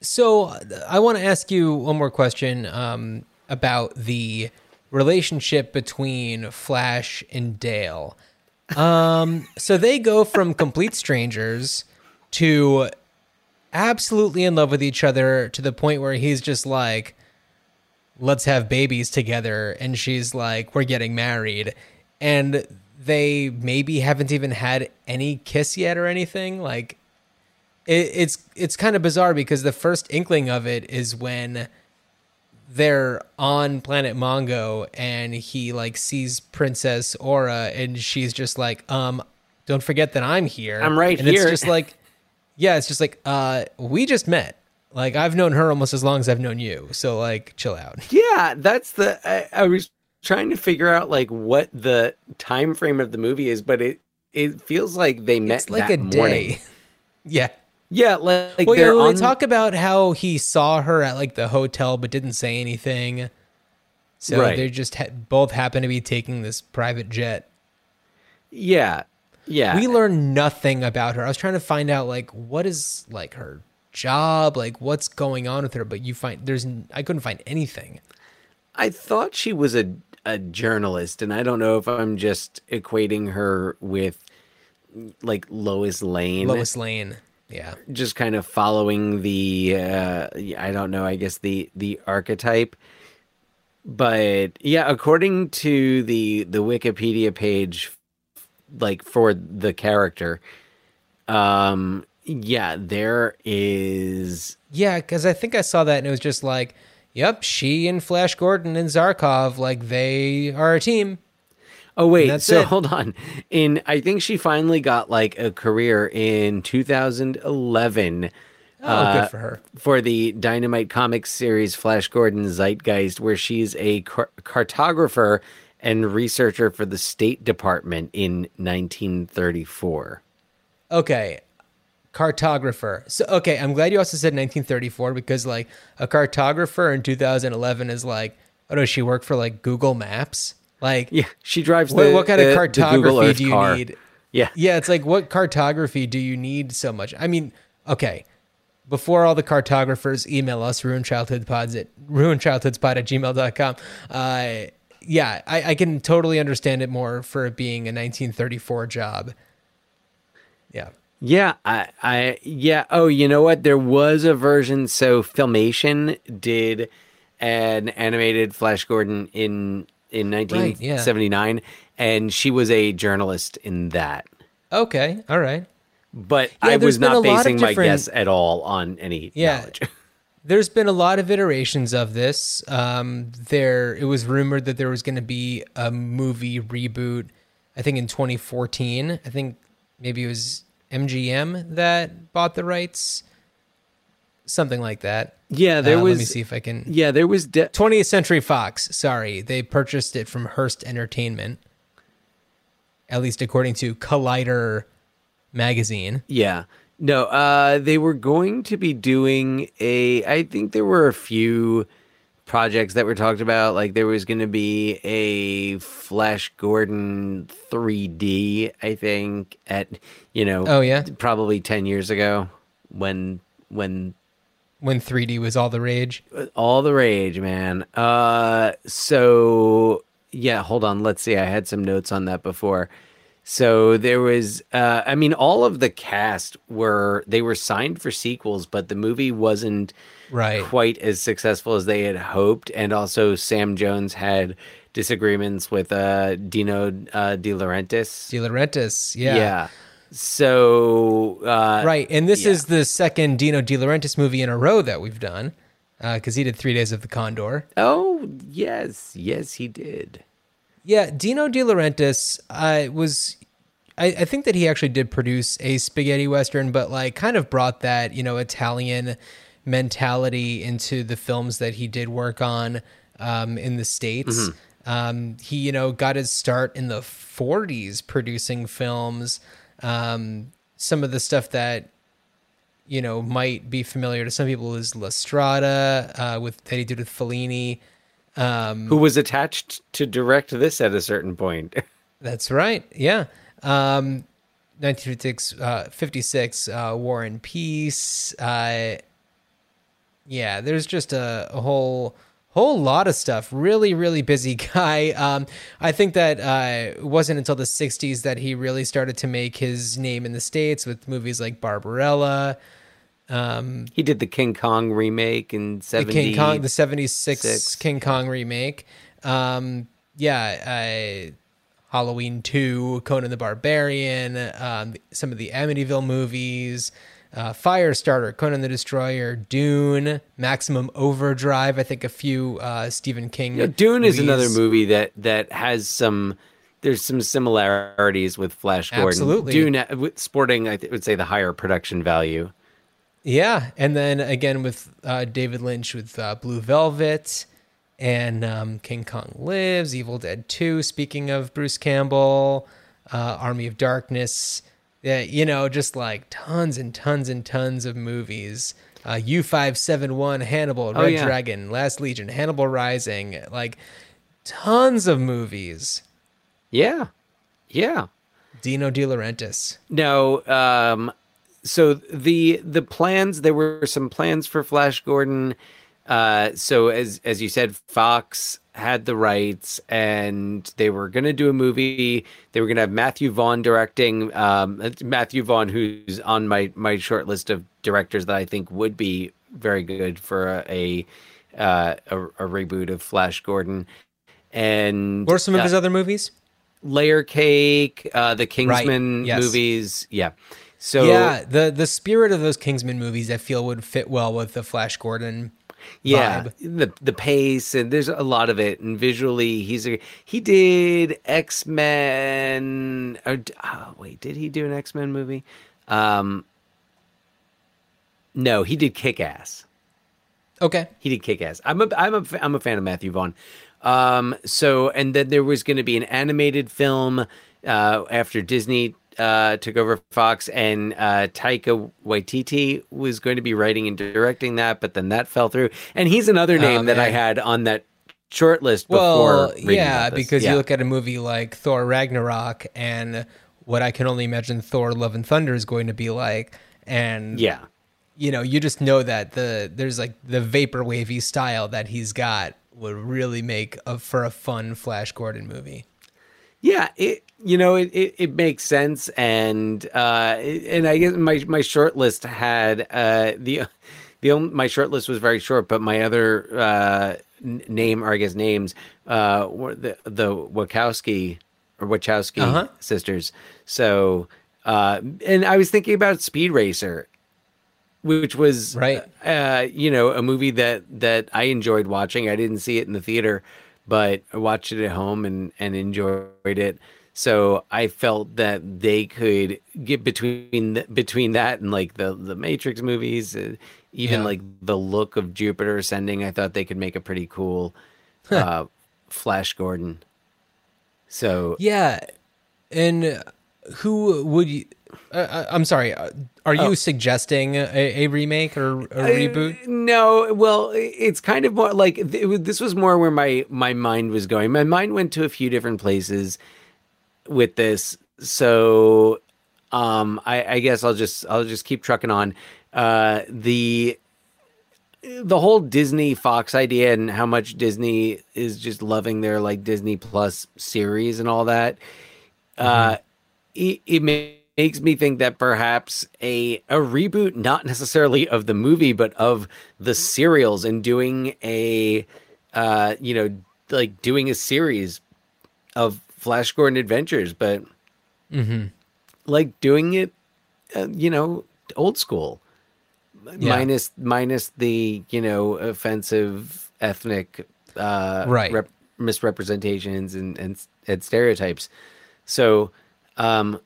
So uh, I want to ask you one more question um, about the relationship between Flash and Dale. Um, so they go from complete strangers to absolutely in love with each other to the point where he's just like, let's have babies together. And she's like, we're getting married. And they maybe haven't even had any kiss yet or anything. Like, it, it's it's kind of bizarre because the first inkling of it is when they're on planet Mongo and he like sees Princess Aura and she's just like, um, don't forget that I'm here. I'm right and here. it's just like, yeah, it's just like, uh, we just met. Like I've known her almost as long as I've known you. So like, chill out. Yeah, that's the. I, I was trying to figure out like what the time frame of the movie is, but it it feels like they met It's like that a morning. day. yeah. Yeah, like, Well, they're yeah, on. they talk about how he saw her at like the hotel but didn't say anything. So Right. they just ha- both happen to be taking this private jet. yeah, yeah. We learn nothing about her. I was trying to find out like what is like her job, like what's going on with her, but you find there's I couldn't find anything. I thought she was a a journalist, and I don't know if I'm just equating her with like Lois Lane. Lois Lane. Yeah. just kind of following the uh I don't know, I guess the the archetype. But yeah, according to the the Wikipedia page like for the character um yeah, there is Yeah, cuz I think I saw that and it was just like, yep, she and Flash Gordon and Zarkov like they are a team. Oh wait, so it. hold on. In I think she finally got like a career in 2011 Oh, uh, good for her. for the Dynamite Comics series Flash Gordon Zeitgeist, where she's a car- cartographer and researcher for the State Department in 1934. Okay. Cartographer. So okay, I'm glad you also said 1934 because like a cartographer in 2011 is like Oh, does she work for like Google Maps? Like, Yeah, she drives what, the what kind the- of cartography do you car. need? Yeah, Yeah, it's like what cartography do you need so much? I mean, okay. Before all the cartographers email us, ruinchildhoodpods at ruinchildhoodspod at gmail.com. Uh, yeah, I, I can totally understand it more for it being a 1934 job. Yeah. Yeah, I, I, yeah. Oh, you know what? There was a version. So Filmation did an animated Flash Gordon in in yeah. 1979, and she was a journalist in that. Okay. All right. But Yeah, I was not basing my guess at all on any Yeah. knowledge. There's been a lot of iterations of this. Um, there, it was rumored that there was going to be a movie reboot. I think in 2014. I think maybe it was MGM that bought the rights, something like that. Yeah, there Uh, was. Let me see if I can. Yeah, there was. De- 20th Century Fox. Sorry, they purchased it from Hearst Entertainment. At least according to Collider magazine. Yeah. No, uh they were going to be doing a I think there were a few projects that were talked about like there was going to be a Flash Gordon 3D I think at you know Oh, yeah? probably 10 years ago when when When 3D was all the rage. all the rage, man. Uh, so yeah, hold on. Let's see. I had some notes on that before. So there was, uh, I mean, all of the cast were they were signed for sequels, but the movie wasn't Right. quite as successful as they had hoped, and also Sam Jones had disagreements with uh, Dino uh, De Laurentiis. De Laurentiis. Yeah. yeah. So uh, Right. And this yeah. is the second Dino De Laurentiis movie in a row that we've done because he did Three Days of the Condor. Oh yes, yes, he did. Yeah, Dino De Laurentiis uh, was. I, I think that he actually did produce a spaghetti western, but like kind of brought that you know Italian mentality into the films that he did work on um, in the states. Um, he you know got his start in the '40s producing films. Um, some of the stuff that you know might be familiar to some people is La Strada uh, with that he did with Fellini. Um, Who was attached to direct this at a certain point? That's right. Yeah. Um, 1956, uh, 56, uh, War and Peace. Uh, yeah, there's just a, a whole whole lot of stuff. Really, really busy guy. Um, I think that uh, it wasn't until the 60s that he really started to make his name in the States with movies like Barbarella, um, he did the King Kong remake in the seventy. King Kong, the 76. King Kong remake. Um, yeah, uh, Halloween 2, Conan the Barbarian, um, some of the Amityville movies, uh, Firestarter, Conan the Destroyer, Dune, Maximum Overdrive. I think a few uh, Stephen King. Yeah, Dune is another movie that that has some. There's some similarities with Flash Gordon. Absolutely. Dune uh, with sporting, I would say, the higher production value. Yeah, and then again with uh, David Lynch with uh, Blue Velvet and um, King Kong Lives, Evil Dead Two. Speaking of Bruce Campbell, uh, Army of Darkness. Yeah, you know, just like tons and tons and tons of movies. Uh, U five seven one, Hannibal, Red Oh, yeah. Dragon, Last Legion, Hannibal Rising, like tons of movies. Yeah, yeah. Dino De Laurentiis. No, um, so the the plans there were some plans for Flash Gordon. Uh, so as as you said, Fox had the rights, and they were going to do a movie. They were going to have Matthew Vaughn directing. Um, Matthew Vaughn, who's on my my short list of directors that I think would be very good for a a, uh, a, a reboot of Flash Gordon. And What are some of uh, his other movies? Layer Cake, uh, the Kingsman yes. movies. Yeah. So yeah, the the spirit of those Kingsman movies, I feel, would fit well with the Flash Gordon. yeah, vibe. the the pace and there's a lot of it, and visually he's a he did X Men. Or oh, wait, did he do an X Men movie? Um, no, he did Kick Ass. Okay. He did kick ass. I'm a I'm a I'm a fan of Matthew Vaughn. Um, so and then there was going to be an animated film uh, after Disney uh, took over Fox, and uh, Taika Waititi was going to be writing and directing that, but then that fell through. And he's another name that I had on that short list before Well, yeah, because Yeah. you look at a movie like Thor Ragnarok and what I can only imagine Thor Love and Thunder is going to be like, and yeah, you know, you just know that the there's like the vapor wavy style that he's got would really make a, for a fun Flash Gordon movie. Yeah, it you know it, it, it makes sense, and uh, and I guess my my short list had uh, the the only, my short list was very short, but my other uh, name or I guess names uh, were the the Wachowski or Wachowski Uh-huh. sisters. So uh, and I was thinking about Speed Racer, which was Right. uh, you know, a movie that that I enjoyed watching. I didn't see it in the theater, but I watched it at home and and enjoyed it. So I felt that they could get between between that and like the the Matrix movies, uh, even Yeah. like the look of Jupiter Ascending. I thought they could make a pretty cool uh, Flash Gordon. So Yeah, and who would you? Uh, uh, I'm sorry. uh, Are you Oh. suggesting a, a remake or a reboot? No, well, it's kind of more like it this was more where my my mind was going. My mind went to a few different places with this, so um, I, I guess I'll just I'll just keep trucking on. Uh, the the whole Disney Fox idea and how much Disney is just loving their like Disney Plus series and all that. Uh, it, it ma- makes me think that perhaps a a reboot, not necessarily of the movie, but of the serials, and doing a, uh, you know, like doing a series of Flash Gordon adventures, but like doing it, uh, you know, old school, Yeah. minus minus the you know offensive ethnic uh, Right. rep- misrepresentations and, and and stereotypes. So um,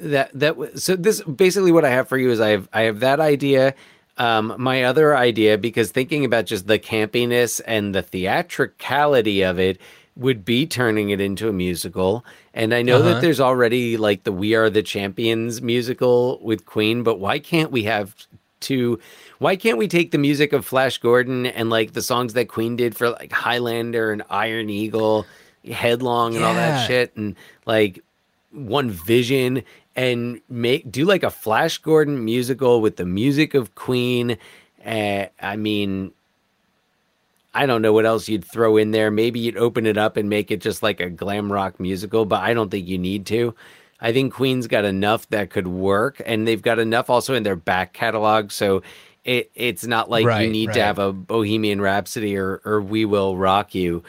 that that w- so this basically what I have for you is I have I have that idea. Um, my other idea, because thinking about just the campiness and the theatricality of it, would be turning it into a musical. And I know Uh-huh. that there's already like the "We Are the Champions" musical with Queen, but why can't we have two? Why can't we take the music of Flash Gordon and like the songs that Queen did for like Highlander and Iron Eagle, Headlong, and all that shit, and like one vision and make do like a Flash Gordon musical with the music of Queen. Uh, I mean, I don't know what else you'd throw in there. Maybe you'd open it up and make it just like a glam rock musical, but I don't think you need to. I think Queen's got enough that could work, and they've got enough also in their back catalog. So it it's not like you need right. to have a Bohemian Rhapsody or or We Will Rock You.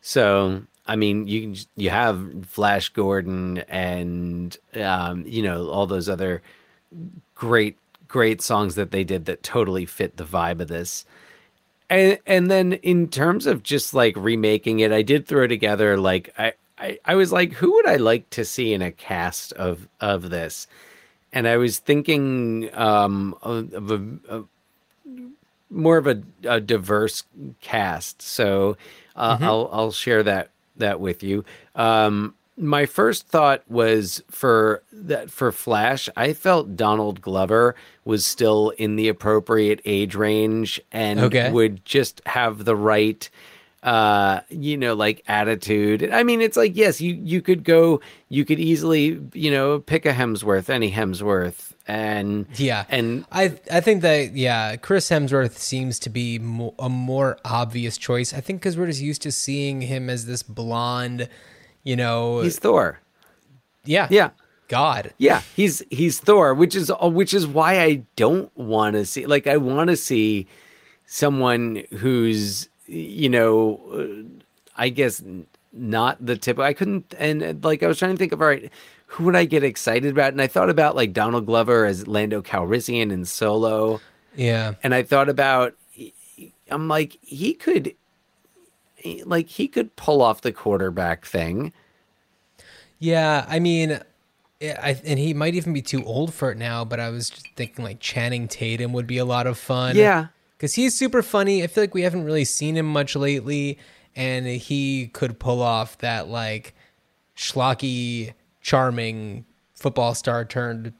So I mean, you you have Flash Gordon and um, you know all those other great great songs that they did that totally fit the vibe of this. And and then in terms of just like remaking it, I did throw together like I, I I was like, who would I like to see in a cast of of this? And I was thinking um of, of a, a more of a, a diverse cast. So uh, I'll I'll share that that with you. Um, my first thought was for that for Flash. I felt Donald Glover was still in the appropriate age range and Okay. would just have the right uh you know like attitude i mean it's like yes you you could go you could easily you know pick a hemsworth any hemsworth and Yeah, and I I think that yeah, Chris Hemsworth seems to be mo- a more obvious choice. I think because we're just used to seeing him as this blonde, you know. he's thor yeah, yeah God. Yeah, he's he's Thor, which is which is why I don't want to see like I want to see someone who's you know uh, I guess not the tip. I couldn't and uh, like I was trying to think of all right, who would I get excited about? And I thought about like Donald Glover as Lando Calrissian in Solo, Yeah, and I thought about I'm like he could like he could pull off the quarterback thing. yeah. I mean, I, and he might even be too old for it now. But I was just thinking like Channing Tatum would be a lot of fun. Yeah. because he's super funny. I feel like we haven't really seen him much lately, and he could pull off that like schlocky, charming football star turned,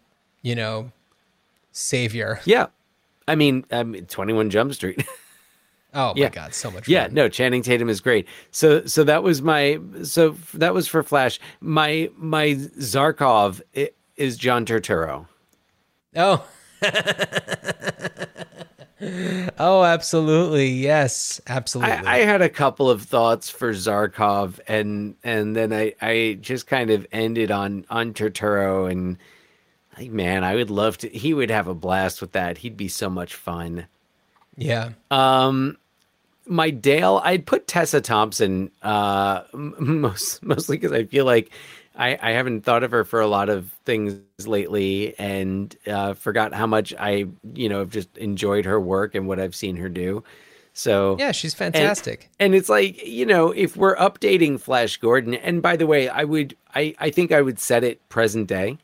you know, savior. Yeah. I mean, I mean 21 Jump Street. Oh my Yeah. god, so much Yeah, fun. no, Channing Tatum is great. So so that was my so that was for Flash. My my Zarkov is John Turturro. Oh. oh, absolutely. Yes, absolutely. I, I had a couple of thoughts for Zarkov, and and then I I just kind of ended on on Turturro, and like man, I would love to. He would have a blast with that. He'd be so much fun. Yeah. Um, my Dale, I'd put Tessa Thompson, uh, m- most mostly because I feel like I, I haven't thought of her for a lot of things lately, and uh, forgot how much I, you know, have just enjoyed her work and what I've seen her do. So Yeah, she's and- fantastic. And, it's like, you know, if we're updating Flash Gordon, and by the way, I would, I, I think I would set it present day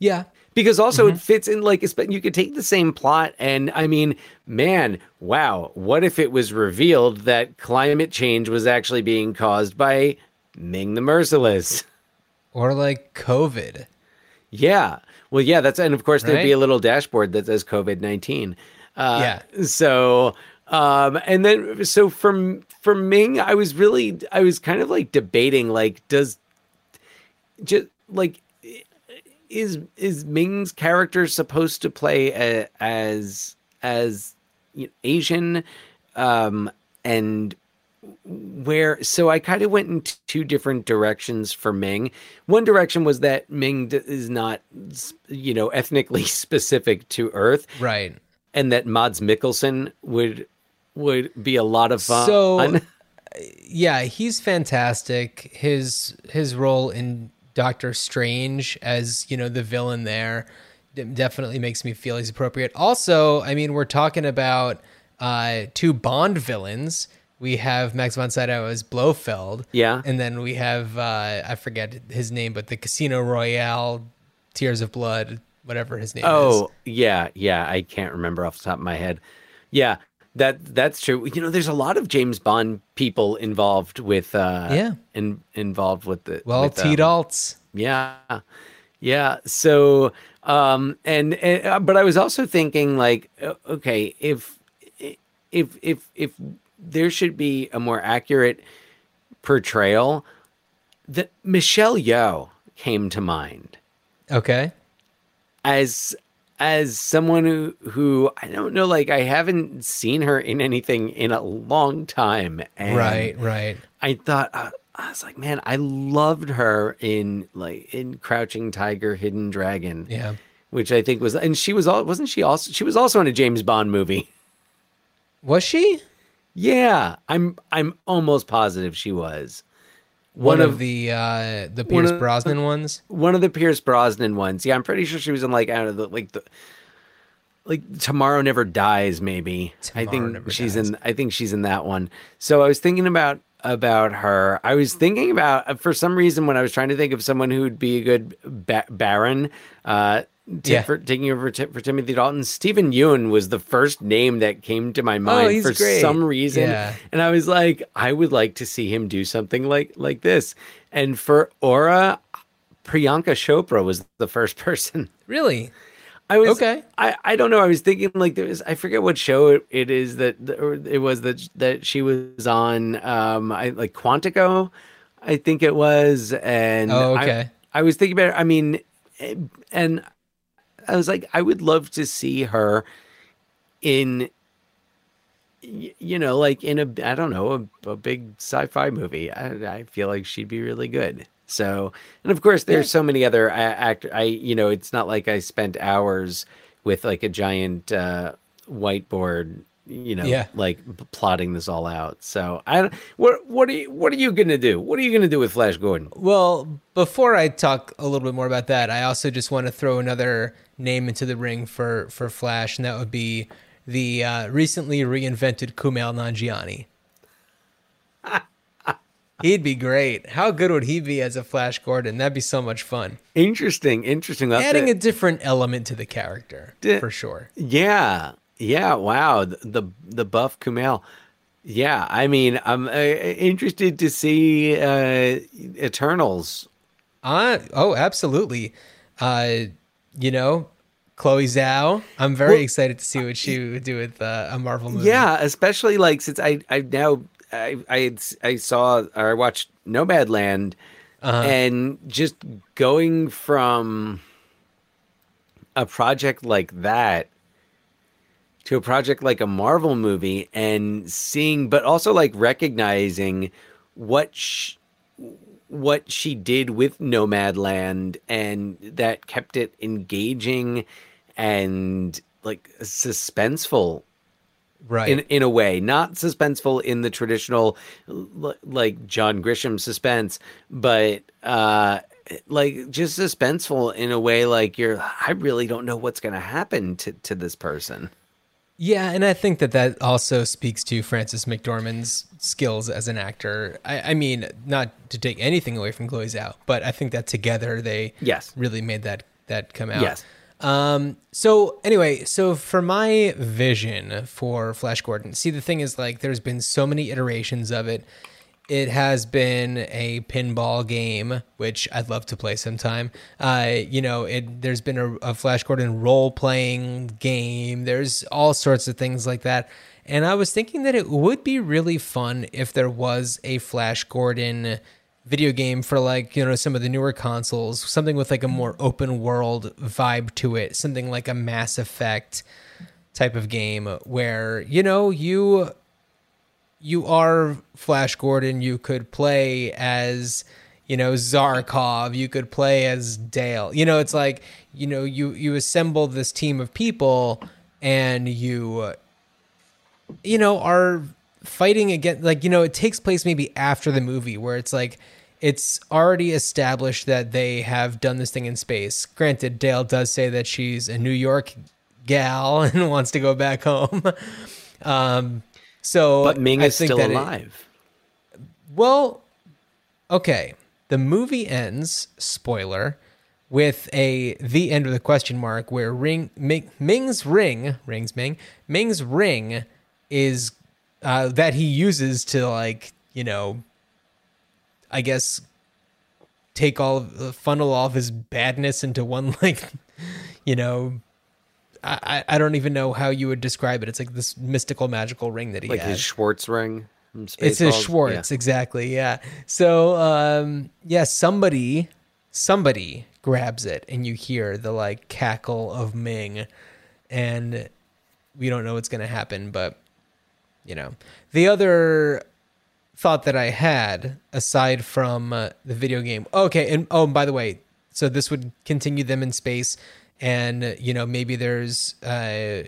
yeah. Because also it fits in like you could take the same plot and i mean man wow what if it was revealed that climate change was actually being caused by ming the merciless? Or like COVID. yeah. Well yeah that's and of course there'd be a little dashboard that says covid-19 uh Yeah. so um and then so from from ming i was really i was kind of like debating like does just like is is Ming's character supposed to play a, as as you know, Asian um and where so I kind of went in two different directions for Ming. One direction was that Ming d- is not you know ethnically specific to Earth Right. and that Mads Mikkelsen would would be a lot of fun. So yeah, he's fantastic. His his role in Doctor Strange as, you know, the villain there definitely makes me feel he's appropriate. Also, I mean, we're talking about uh two Bond villains. We have Max von Sydow as Blofeld. Yeah. And then we have uh I forget his name, but the Casino Royale, Tears of Blood, whatever his name is. Oh, yeah, yeah. I can't remember off the top of my head. Yeah, that that's true. You know, there's a lot of James Bond people involved with uh Yeah. in, involved with the Well, with, T um, Daltz. Yeah. Yeah. So um and, and uh, but I was also thinking like okay, if if if if there should be a more accurate portrayal that Michelle Yeoh came to mind Okay. as as someone who who I don't know like I haven't seen her in anything in a long time and Right, right. I thought uh, I was like man I loved her in like in Crouching Tiger Hidden Dragon Yeah. which I think was and she was all wasn't she also she was also in a James Bond movie Was she? yeah I'm I'm almost positive she was One, of, the uh the Pierce of- Brosnan ones. one of the Pierce Brosnan ones. Yeah, I'm pretty sure she was in like out of the like the like Tomorrow Never Dies. Maybe I think she's Dies. in. I think she's in that one. So I was thinking about about her. I was thinking about uh, for some reason when I was trying to think of someone who would be a good ba- Barin. Uh, t- Yeah. for taking over t- for Timothy Dalton, Stephen Ewan was the first name that came to my mind Oh, for great. some reason, Yeah. and I was like, I would like to see him do something like like this. And for Aura, Priyanka Chopra was the first person. Really? I was Okay. I, I don't know. I was thinking like there was I forget what show it, it is that or it was that that she was on. Um, I like Quantico, I think it was. And Oh, I- okay. I, was thinking about. it, I mean, eh, and I was like, I would love to see her in. You know, like in a, I don't know, a, a big sci-fi movie. I, I feel like she'd be really good. So, and of course, there's so many other actor. I, you know, it's not like I spent hours with like a giant uh, whiteboard, you know, Yeah. like plotting this all out. So, I, what, what are you, what are you gonna do? What are you gonna do with Flash Gordon? Well, before I talk a little bit more about that, I also just want to throw another name into the ring for for Flash, and that would be the uh, recently reinvented Kumail Nanjiani. He'd be great. How good would he be as a Flash Gordon? That'd be so much fun. Interesting, interesting. Adding a different element to the character, for sure. Yeah, yeah. Wow, the the, the buff Kumail. Yeah, I mean, I'm uh, interested to see uh, Eternals. Uh, oh, absolutely. Uh, you know, Chloe Zhao. I'm very excited to see what she would do with uh, a Marvel movie. Yeah, especially like since I I now I I I saw or I watched Nomadland, Uh-huh. and just going from a project like that to a project like a Marvel movie and seeing, but also like recognizing what sh- what she did with Nomadland and that kept it engaging and like suspenseful right. in in a way, not suspenseful in the traditional like John Grisham suspense, but uh like just suspenseful in a way like you're I really don't know what's going to happen to to this person. Yeah, and I think that that also speaks to Frances McDormand's skills as an actor. I, I mean, not to take anything away from Chloe Zhao, but I think that together they Yes. really made that that come out. Yes. Um. So anyway, so for my vision for Flash Gordon, see the thing is like there's been so many iterations of it. It has been a pinball game, which I'd love to play sometime. Uh, you know, it there's been a, a Flash Gordon role playing game. There's all sorts of things like that. And I was thinking that it would be really fun if there was a Flash Gordon video game for like, you know, some of the newer consoles, something with like a more open world vibe to it, something like a Mass Effect type of game where, you know, you you are Flash Gordon. You could play as, you know, Zarkov. You could play as Dale. You know, it's like, you know, you you assemble this team of people, and you, you know, are fighting against. Like, you know, it takes place maybe after the movie, where it's like. It's already established that they have done this thing in space. Granted, Dale does say that she's a New York gal and wants to go back home. Um, so, But Ming I is think still that it- alive. well, okay. The movie ends, spoiler, with a the end with a question mark where ring Ming, Ming's ring, rings Ming, Ming's ring is uh, that he uses to like, you know, I guess take all of, funnel all of his badness into one like, you know, I, I don't even know how you would describe it. It's like this mystical magical ring that he Like has his Schwartz ring. it's his. Schwartz, exactly. Yeah. So, um, yeah, somebody, somebody grabs it, and you hear the like cackle of Ming, and we don't know what's gonna happen, but you know, the other thought that I had aside from uh, the video game. Okay, and oh, and by the way, so this would continue them in space, and you know maybe there's uh,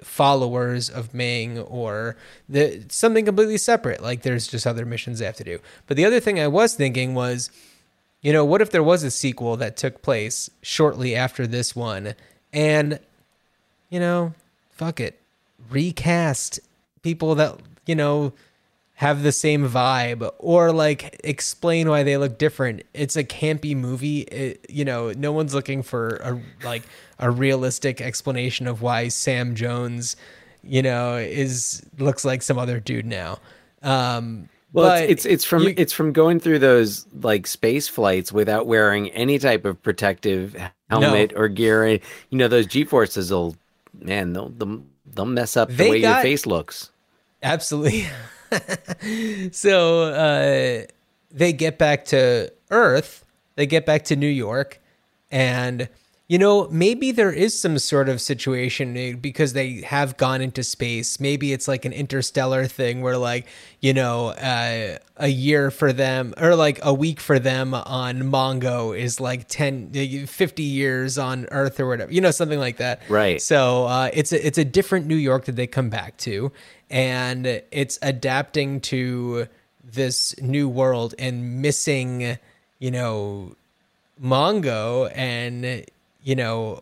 followers of Ming or the something completely separate. Like there's just other missions they have to do. But the other thing I was thinking was, you know, what if there was a sequel that took place shortly after this one, and you know, fuck it, recast people that you know have the same vibe or like explain why they look different. It's a campy movie. It, you know, no one's looking for a like a realistic explanation of why Sam Jones, you know, is looks like some other dude now. Um Well, but it's, it's it's from you- it's from going through those like space flights without wearing any type of protective helmet or gear. You know, those G forces will, man, they'll they'll, they'll mess up the way your face looks. Absolutely. so uh, they get back to Earth, they get back to New York, and you know, maybe there is some sort of situation eh, because they have gone into space. Maybe it's like an interstellar thing where, like, you know, uh, a year for them or like a week for them on Mongo is like 10, eh, 50 years on Earth or whatever, you know, something like that. Right. So uh, it's a, it's a different New York that they come back to, and it's adapting to this new world and missing, you know, Mongo and you know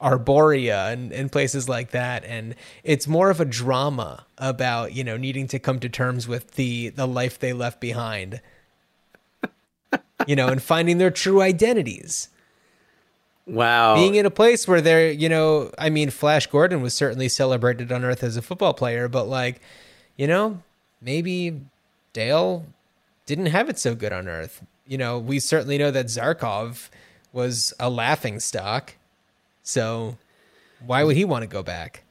Arboria and, and places like that. And it's more of a drama about you know needing to come to terms with the the life they left behind you know and finding their true identities. Wow. being in a place where they're you know i mean flash gordon was certainly celebrated on earth as a football player but like you know maybe dale didn't have it so good on earth. You know we certainly know that zarkov was a laughing stock so Why would he want to go back?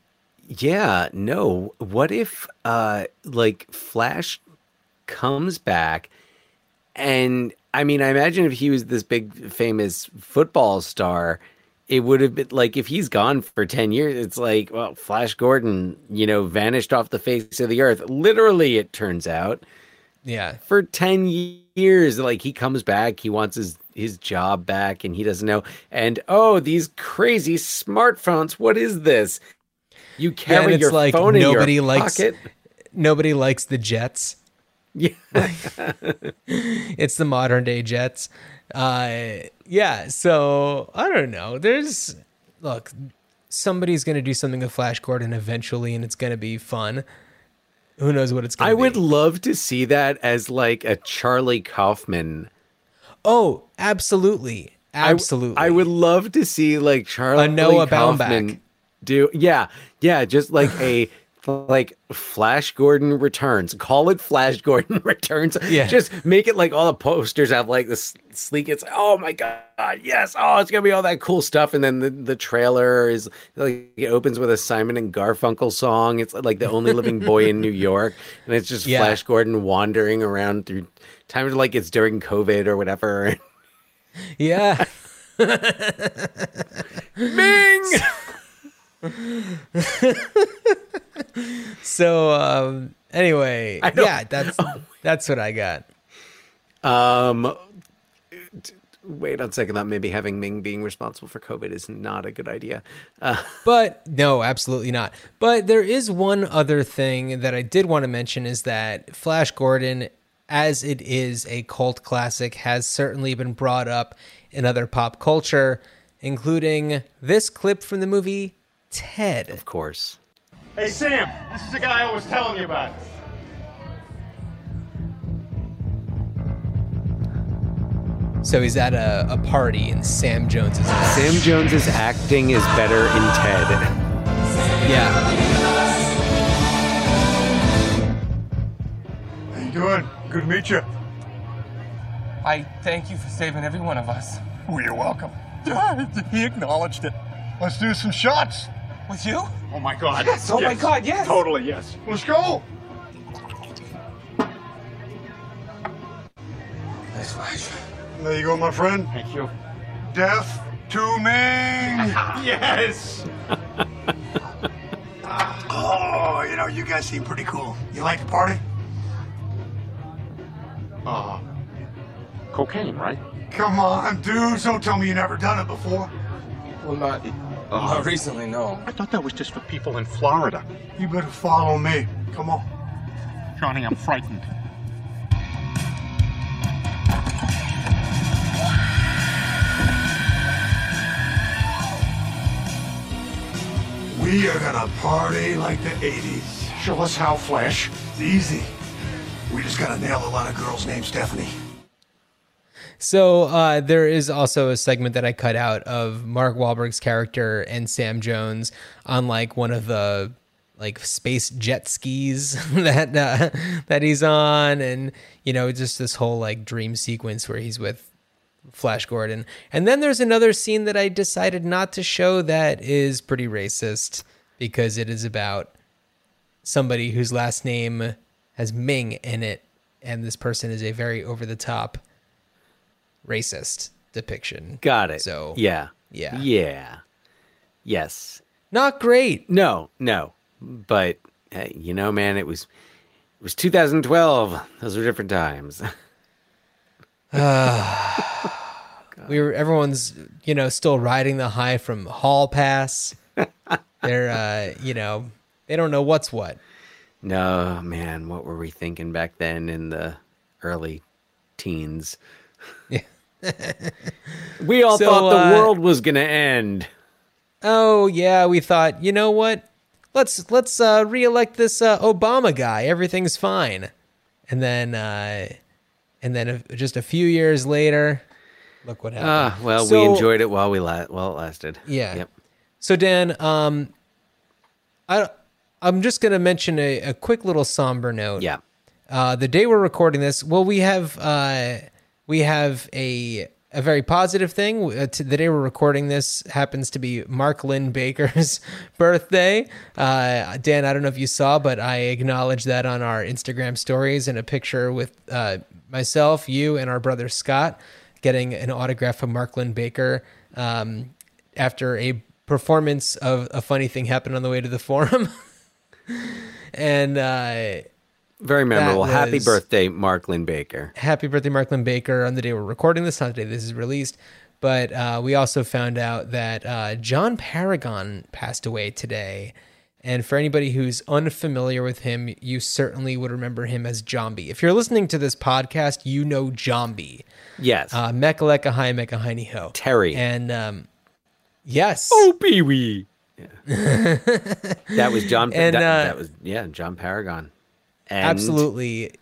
Yeah, no. What if uh like Flash comes back and I mean, I imagine if he was this big famous football star, it would have been like if he's gone for 10 years, it's like, well, Flash Gordon, you know, vanished off the face of the earth. Literally, it turns out. Yeah. For 10 years, like he comes back, he wants his his job back and he doesn't know. And oh, these crazy smartphones, what is this? You Yeah, carry it's your like phone nobody in your likes pocket. nobody likes the Jets. Yeah. It's the modern day Jets. Uh, yeah. So I don't know. There's look, somebody's gonna do something with Flash Gordon eventually, and it's gonna be fun. Who knows what it's gonna be. I be? would love to see that as like a Charlie Kaufman. Oh, absolutely, absolutely. I, would love to see like Charlie Noah Kaufman Baumbach. do yeah, yeah, just like a like Flash Gordon returns. Call it Flash Gordon returns. Yeah. Just make it like all the posters have like this sleek. It's oh my god, yes. Oh, it's gonna be all that cool stuff. And then the, the trailer is like it opens with a Simon and Garfunkel song. It's like the only living boy in New York. And it's just Yeah. Flash Gordon wandering around through times like it's during COVID or whatever. Yeah. Bing! So um, anyway, yeah, that's that's what I got. Um, wait on a second. That maybe having Ming being responsible for COVID is not a good idea. Uh, But no, absolutely not. But there is one other thing that I did want to mention is that Flash Gordon, as it is a cult classic, has certainly been brought up in other pop culture, including this clip from the movie Ted. of course. Hey, Sam, this is the guy I was telling you about. So he's at a, a party and Sam Jones is. Sam Jones's acting is better in Ted. Yeah. How you doing? Good to meet you. I thank you for saving every one of us. Well, you're welcome. he acknowledged it. Let's do some shots. With you? Oh my God. Yes. Oh my God, yes. Totally, yes. Let's go. Thanks, Flash. There you go, my friend. Thank you. Death to Ming. Yes. oh, you know, you guys seem pretty cool. You like the party? Uh, cocaine, right? Come on, dudes. Don't tell me you never done it before. Well, not, Oh, not recently, no. I thought that was just for people in Florida. You better follow me. Come on. Johnny, I'm frightened. We are gonna party like the 80s. Show us how, Flash. It's easy. We just gotta nail a lot of girls named Stephanie. So uh, there is also a segment that I cut out of Mark Wahlberg's character and Sam Jones on like one of the like space jet skis that uh, that he's on, and you know just this whole like dream sequence where he's with Flash Gordon. And then there's another scene that I decided not to show that is pretty racist because it is about somebody whose last name has Ming in it, and this person is a very over the top racist depiction. Got it. So yeah, yeah. yeah, yes. not great. No, no. But hey, you know, man, it was it was 2012. Those were different times. We were everyone's you know still riding the high from Hall Pass. They're uh, you know they don't know what's what. no, man, what were we thinking back then in the early teens? Yeah. We all So, thought the uh, world was gonna end. Oh yeah, we thought you know what? Let's let's uh, reelect this uh, Obama guy. Everything's fine. And then uh, and then just a few years later, look what happened. Ah, well, we enjoyed it while we la- while it lasted. Yeah. Yep. So Dan, um, I I'm just gonna mention a, a quick little somber note. Yeah. Uh, the day we're recording this, well, we have uh, we have a a very positive thing. Uh, t- the day we're recording this happens to be Mark Linn-Baker's birthday. Uh, Dan, I don't know if you saw, but I acknowledged that on our Instagram stories in a picture with uh, myself, you, and our brother Scott getting an autograph from Mark Linn-Baker um, after a performance of a funny thing happened on the way to the forum. and uh, Very memorable. That Happy birthday, Mark Linn-Baker. happy birthday, Mark Linn-Baker, on the day we're recording this, not the day this is released. But uh, we also found out that uh, John Paragon passed away today. And for anybody who's unfamiliar with him, you certainly would remember him as Jambi. If you're listening to this podcast, you know Jambi. Yes. Uh, Mekaleka Hi Meka Heini Ho. Terry. And um, yes. Oh, Pee Wee. that was John. And, that, uh, that was yeah, John Paragon. And Absolutely.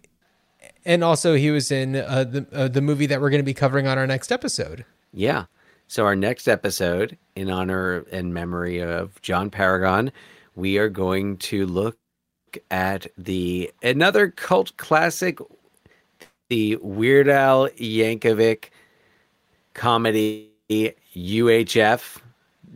And also, he was in uh, the uh, the movie that we're going to be covering on our next episode. Yeah. So our next episode, in honor and memory of John Paragon, we are going to look at the another cult classic, the Weird Al Yankovic comedy UHF,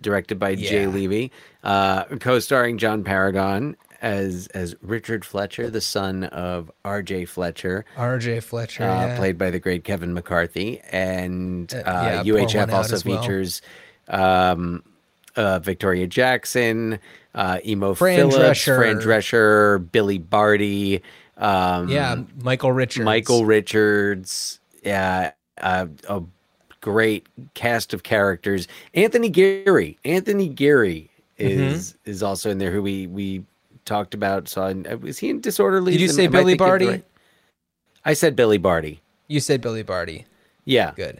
directed by Jay Levey, uh, co-starring John Paragon as as Richard Fletcher, the son of R.J. Fletcher. R.J. Fletcher, uh, yeah. played by the great Kevin McCarthy, and uh, Uh, yeah, UHF also well. features um, uh, Victoria Jackson, uh, Emo Fran Phillips, Drescher. Fran Drescher, Billy Barty, um, Yeah, Michael Richards. Michael Richards, yeah, uh, a great cast of characters. Anthony Gary, Anthony Gary Mm-hmm. is is also in there, who we we talked about. So uh, was he in Disorderly? Did you say Billy Barty? right- I said Billy Barty. You said Billy Barty. Yeah, Good.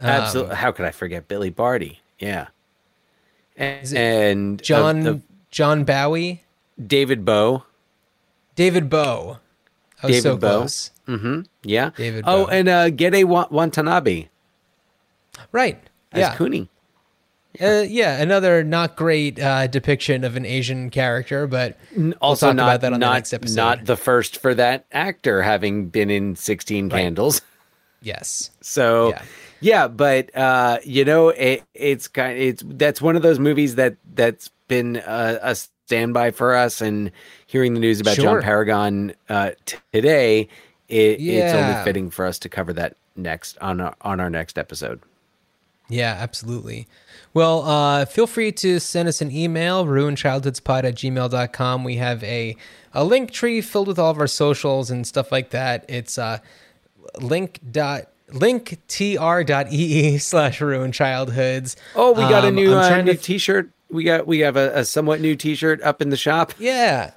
absolutely. Um, How could I forget Billy Barty? Yeah, and, and John the- John Bowie, David Bowe. David. I was David so close. Mm-hmm. Yeah. David Oh, Bowe. and uh, Gedde Wa- Watanabe Right. as yeah. Kuni. Uh, yeah, another not great uh, depiction of an Asian character, but we'll Also, not about that on not, the next episode. not the first for that actor, having been in Sixteen Candles. yes. So, Yeah. yeah, but uh, you know, it, it's kind. It's that's one of those movies that that's been a, a standby for us. And hearing the news about Sure. John Paragon uh, t- today, it, it's Yeah. only fitting for us to cover that next on our, on our next episode. Yeah, absolutely. Well, uh, feel free to send us an email, ruinchildhoodspod at gmail.com. We have a, a link tree filled with all of our socials and stuff like that. It's uh, link dot linktr.ee slash ruin childhoods. Oh, we got a Um, new uh, new to- T-shirt. We got we have a, a somewhat new T-shirt up in the shop. Yeah.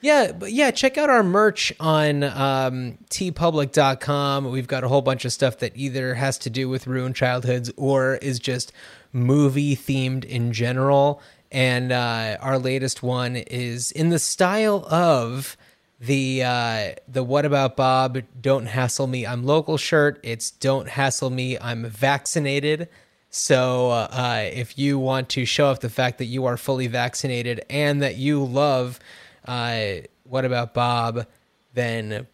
Yeah, but yeah, check out our merch on um, teepublic.com. We've got a whole bunch of stuff that either has to do with ruined childhoods or is just movie themed in general. And uh, our latest one is in the style of the uh, the What About Bob? Don't hassle me. I'm local shirt. It's Don't hassle me. I'm vaccinated. So uh, uh, if you want to show off the fact that you are fully vaccinated and that you love uh, What About Bob, then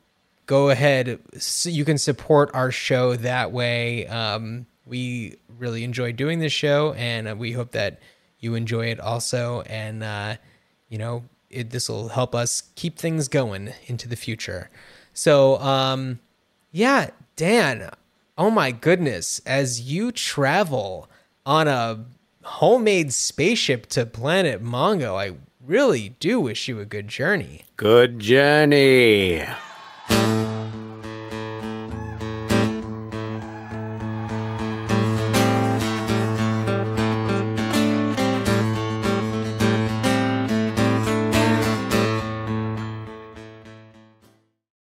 go ahead. S you can support our show that way. Um, we really enjoy doing this show, and uh, we hope that you enjoy it also. And uh, you know, this will help us keep things going into the future. So, um, yeah, Dan. Oh my goodness! As you travel on a homemade spaceship to planet Mongo, I really do wish you a good journey. Good journey.